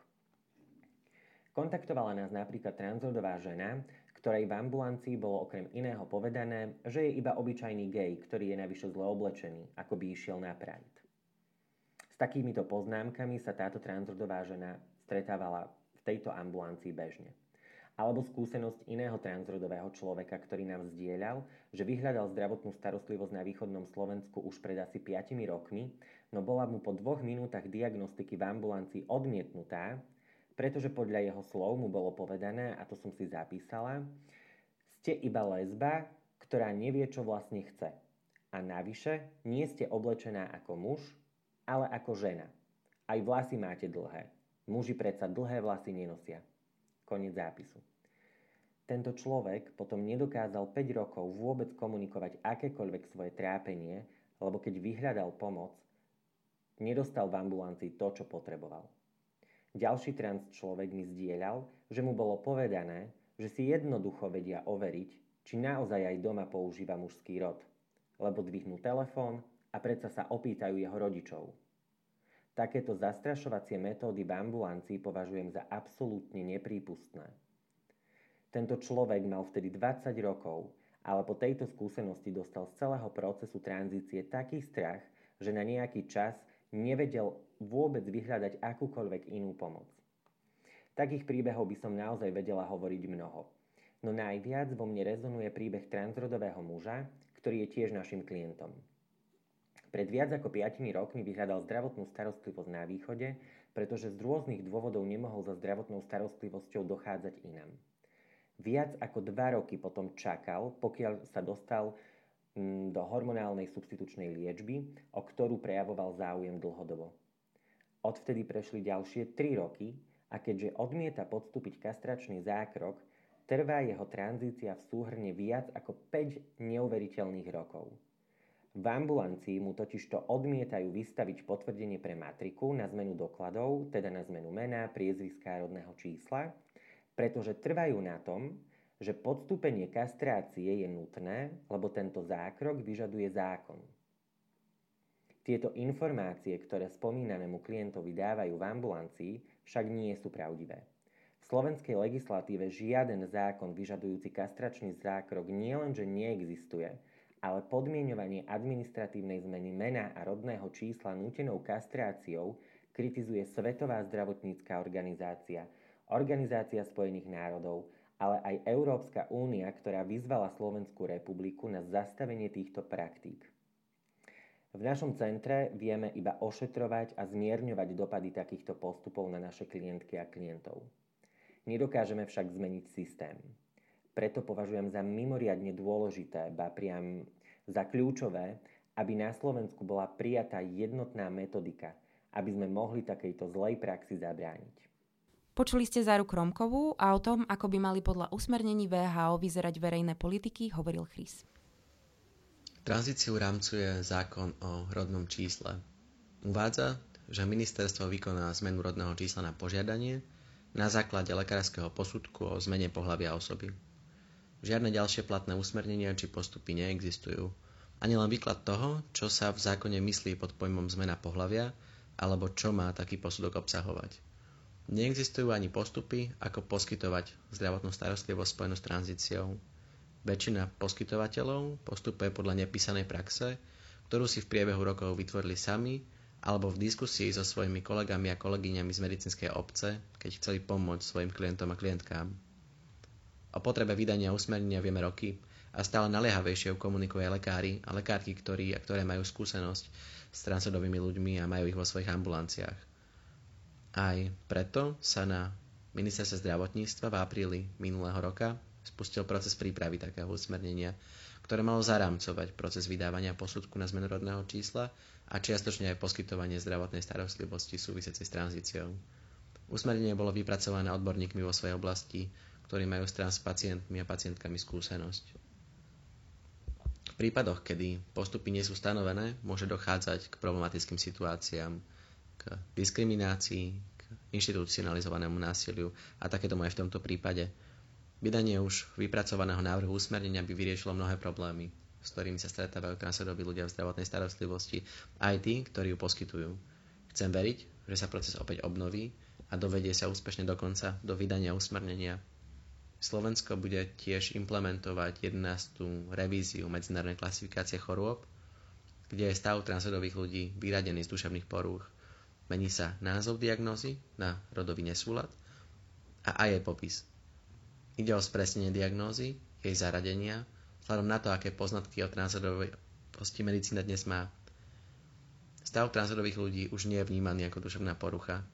Speaker 8: Kontaktovala nás napríklad transrodová žena, ktorej v ambulancii bolo okrem iného povedané, že je iba obyčajný gej, ktorý je navyše zle oblečený, ako by išiel na Pride. S takýmito poznámkami sa táto transrodová žena stretávala v tejto ambulancii bežne alebo skúsenosť iného transrodového človeka, ktorý nám zdieľal, že vyhľadal zdravotnú starostlivosť na východnom Slovensku už pred asi 5 rokmi, no bola mu po dvoch minútach diagnostiky v ambulancii odmietnutá, pretože podľa jeho slov mu bolo povedané, a to som si zapísala, ste iba lesba, ktorá nevie, čo vlastne chce. A navyše nie ste oblečená ako muž, ale ako žena. Aj vlasy máte dlhé. Muži predsa dlhé vlasy nenosia. Koniec zápisu. Tento človek potom nedokázal 5 rokov vôbec komunikovať akékoľvek svoje trápenie, lebo keď vyhľadal pomoc, nedostal v ambulancii to, čo potreboval. Ďalší trans človek mi zdieľal, že mu bolo povedané, že si jednoducho vedia overiť, či naozaj aj doma používa mužský rod, lebo dvihnú telefón a predsa sa opýtajú jeho rodičov. Takéto zastrašovacie metódy v ambulancii považujem za absolútne neprípustné. Tento človek mal vtedy 20 rokov, ale po tejto skúsenosti dostal z celého procesu tranzície taký strach, že na nejaký čas nevedel vôbec vyhľadať akúkoľvek inú pomoc. Takých príbehov by som naozaj vedela hovoriť mnoho. No najviac vo mne rezonuje príbeh transrodového muža, ktorý je tiež našim klientom. Pred viac ako 5 rokmi vyhľadal zdravotnú starostlivosť na východe, pretože z rôznych dôvodov nemohol za zdravotnou starostlivosťou dochádzať inám. Viac ako dva roky potom čakal, pokiaľ sa dostal mm, do hormonálnej substitučnej liečby, o ktorú prejavoval záujem dlhodobo. Odvtedy prešli ďalšie 3 roky a keďže odmieta podstúpiť kastračný zákrok, Trvá jeho tranzícia v súhrne viac ako 5 neuveriteľných rokov. V ambulancii mu totižto odmietajú vystaviť potvrdenie pre matriku na zmenu dokladov, teda na zmenu mena, priezviska rodného čísla, pretože trvajú na tom, že podstúpenie kastrácie je nutné, lebo tento zákrok vyžaduje zákon. Tieto informácie, ktoré spomínanému klientovi dávajú v ambulancii, však nie sú pravdivé slovenskej legislatíve žiaden zákon vyžadujúci kastračný zákrok nielenže neexistuje, ale podmienovanie administratívnej zmeny mena a rodného čísla nútenou kastráciou kritizuje Svetová zdravotnícká organizácia, Organizácia spojených národov, ale aj Európska únia, ktorá vyzvala Slovenskú republiku na zastavenie týchto praktík. V našom centre vieme iba ošetrovať a zmierňovať dopady takýchto postupov na naše klientky a klientov. Nedokážeme však zmeniť systém. Preto považujem za mimoriadne dôležité, ba priam za kľúčové, aby na Slovensku bola prijatá jednotná metodika, aby sme mohli takejto zlej praxi zabrániť.
Speaker 2: Počuli ste Záru Kromkovú a o tom, ako by mali podľa usmernení VHO vyzerať verejné politiky, hovoril Chris.
Speaker 7: Tranzíciu rámcuje zákon o rodnom čísle. Uvádza, že ministerstvo vykoná zmenu rodného čísla na požiadanie na základe lekárskeho posudku o zmene pohľavia osoby. Žiadne ďalšie platné usmernenia či postupy neexistujú. Ani len výklad toho, čo sa v zákone myslí pod pojmom zmena pohľavia, alebo čo má taký posudok obsahovať. Neexistujú ani postupy, ako poskytovať zdravotnú starostlivosť spojenú s tranzíciou. Väčšina poskytovateľov postupuje podľa nepísanej praxe, ktorú si v priebehu rokov vytvorili sami alebo v diskusii so svojimi kolegami a kolegyňami z medicínskej obce, keď chceli pomôcť svojim klientom a klientkám. O potrebe vydania usmernenia vieme roky a stále naliehavejšie komunikuje lekári a lekárky, ktorí a ktoré majú skúsenosť s transrodovými ľuďmi a majú ich vo svojich ambulanciách. Aj preto sa na ministerstve zdravotníctva v apríli minulého roka spustil proces prípravy takého usmernenia, ktoré malo zarámcovať proces vydávania posudku na zmenu rodného čísla a čiastočne aj poskytovanie zdravotnej starostlivosti súvisiacej s tranzíciou. Usmernenie bolo vypracované odborníkmi vo svojej oblasti, ktorí majú s trans pacientmi a pacientkami skúsenosť. V prípadoch, kedy postupy nie sú stanovené, môže dochádzať k problematickým situáciám, k diskriminácii, k inštitucionalizovanému násiliu a takéto aj v tomto prípade. Vydanie už vypracovaného návrhu usmernenia by vyriešilo mnohé problémy, s ktorými sa stretávajú transrodoví ľudia v zdravotnej starostlivosti, aj tí, ktorí ju poskytujú. Chcem veriť, že sa proces opäť obnoví a dovedie sa úspešne dokonca do vydania usmernenia. Slovensko bude tiež implementovať 11. revíziu medzinárodnej klasifikácie chorôb, kde je stav transrodových ľudí vyradený z duševných porúch. Mení sa názov diagnózy na rodový nesúlad a aj jej popis. Ide o spresnenie diagnózy, jej zaradenia vzhľadom na to, aké poznatky o transrodovosti medicína dnes má. Stav transrodových ľudí už nie je vnímaný ako duševná porucha.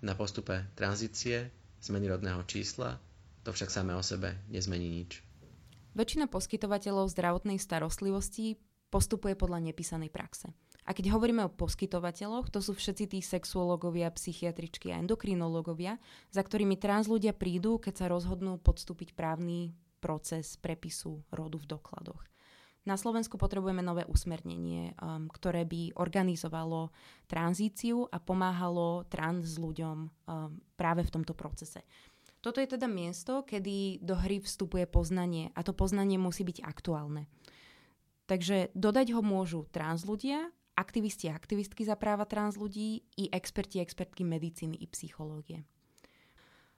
Speaker 7: Na postupe tranzície, zmeny rodného čísla, to však samé o sebe nezmení nič.
Speaker 2: Väčšina poskytovateľov zdravotnej starostlivosti postupuje podľa nepísanej praxe. A keď hovoríme o poskytovateľoch, to sú všetci tí sexuológovia, psychiatričky a endokrinológovia, za ktorými trans ľudia prídu, keď sa rozhodnú podstúpiť právny proces prepisu rodu v dokladoch. Na Slovensku potrebujeme nové usmernenie, um, ktoré by organizovalo tranzíciu a pomáhalo trans ľuďom um, práve v tomto procese. Toto je teda miesto, kedy do hry vstupuje poznanie a to poznanie musí byť aktuálne. Takže dodať ho môžu trans ľudia, aktivisti a aktivistky za práva trans ľudí i experti a expertky medicíny i psychológie.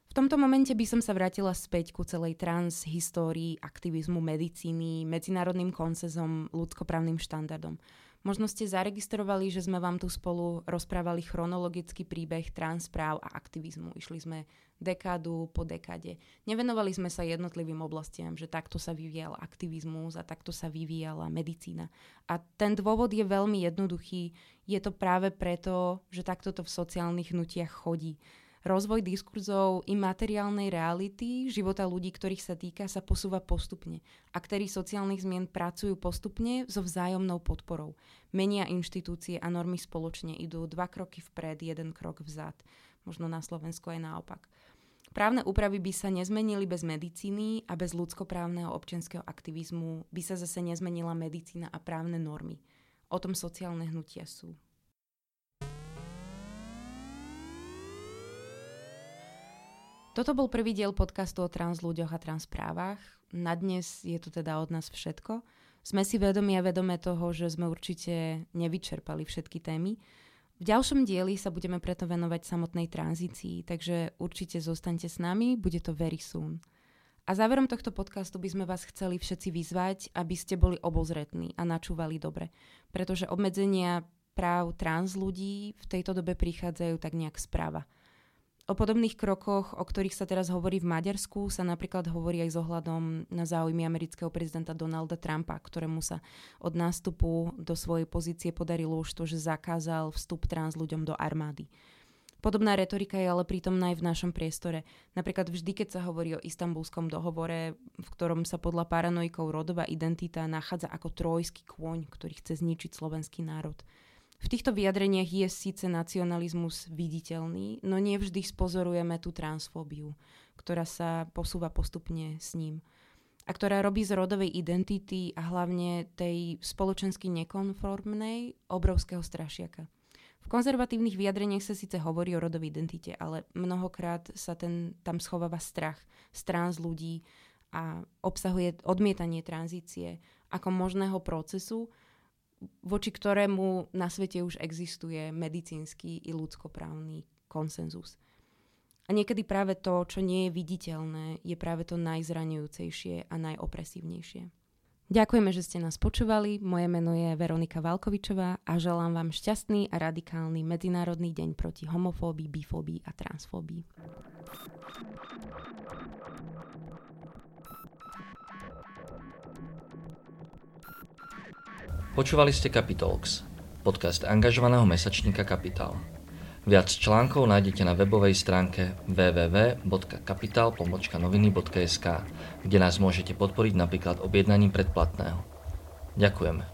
Speaker 2: V tomto momente by som sa vrátila späť ku celej trans histórii aktivizmu medicíny, medzinárodným koncezom, ľudskoprávnym štandardom. Možno ste zaregistrovali, že sme vám tu spolu rozprávali chronologický príbeh transpráv a aktivizmu. Išli sme dekádu po dekáde. Nevenovali sme sa jednotlivým oblastiam, že takto sa vyvíjal aktivizmus a takto sa vyvíjala medicína. A ten dôvod je veľmi jednoduchý. Je to práve preto, že takto to v sociálnych hnutiach chodí. Rozvoj diskurzov i materiálnej reality života ľudí, ktorých sa týka, sa posúva postupne. Aktéry sociálnych zmien pracujú postupne so vzájomnou podporou. Menia inštitúcie a normy spoločne idú dva kroky vpred, jeden krok vzad. Možno na Slovensku aj naopak. Právne úpravy by sa nezmenili bez medicíny a bez ľudskoprávneho občianského aktivizmu by sa zase nezmenila medicína a právne normy. O tom sociálne hnutia sú. Toto bol prvý diel podcastu o trans ľuďoch a transprávach. Na dnes je to teda od nás všetko. Sme si vedomi a vedomé toho, že sme určite nevyčerpali všetky témy. V ďalšom dieli sa budeme preto venovať samotnej tranzícii, takže určite zostaňte s nami, bude to very soon. A záverom tohto podcastu by sme vás chceli všetci vyzvať, aby ste boli obozretní a načúvali dobre, pretože obmedzenia práv trans ľudí v tejto dobe prichádzajú tak nejak správa. O podobných krokoch, o ktorých sa teraz hovorí v Maďarsku, sa napríklad hovorí aj s ohľadom na záujmy amerického prezidenta Donalda Trumpa, ktorému sa od nástupu do svojej pozície podarilo už to, že zakázal vstup trans ľuďom do armády. Podobná retorika je ale prítomná aj v našom priestore. Napríklad vždy, keď sa hovorí o istambulskom dohovore, v ktorom sa podľa paranoikov rodová identita nachádza ako trojský kôň, ktorý chce zničiť slovenský národ – v týchto vyjadreniach je síce nacionalizmus viditeľný, no nevždy spozorujeme tú transfóbiu, ktorá sa posúva postupne s ním a ktorá robí z rodovej identity a hlavne tej spoločensky nekonformnej obrovského strašiaka. V konzervatívnych vyjadreniach sa síce hovorí o rodovej identite, ale mnohokrát sa ten, tam schováva strach z trans ľudí a obsahuje odmietanie tranzície ako možného procesu, voči ktorému na svete už existuje medicínsky i ľudskoprávny konsenzus. A niekedy práve to, čo nie je viditeľné, je práve to najzraňujúcejšie a najopresívnejšie. Ďakujeme, že ste nás počúvali. Moje meno je Veronika Valkovičová a želám vám šťastný a radikálny Medzinárodný deň proti homofóbii, bifóbii a transfóbii.
Speaker 9: Počúvali ste Capitalx, podcast angažovaného mesačníka Kapitál. Viac článkov nájdete na webovej stránke www.kapital.noviny.sk, kde nás môžete podporiť napríklad objednaním predplatného. Ďakujeme.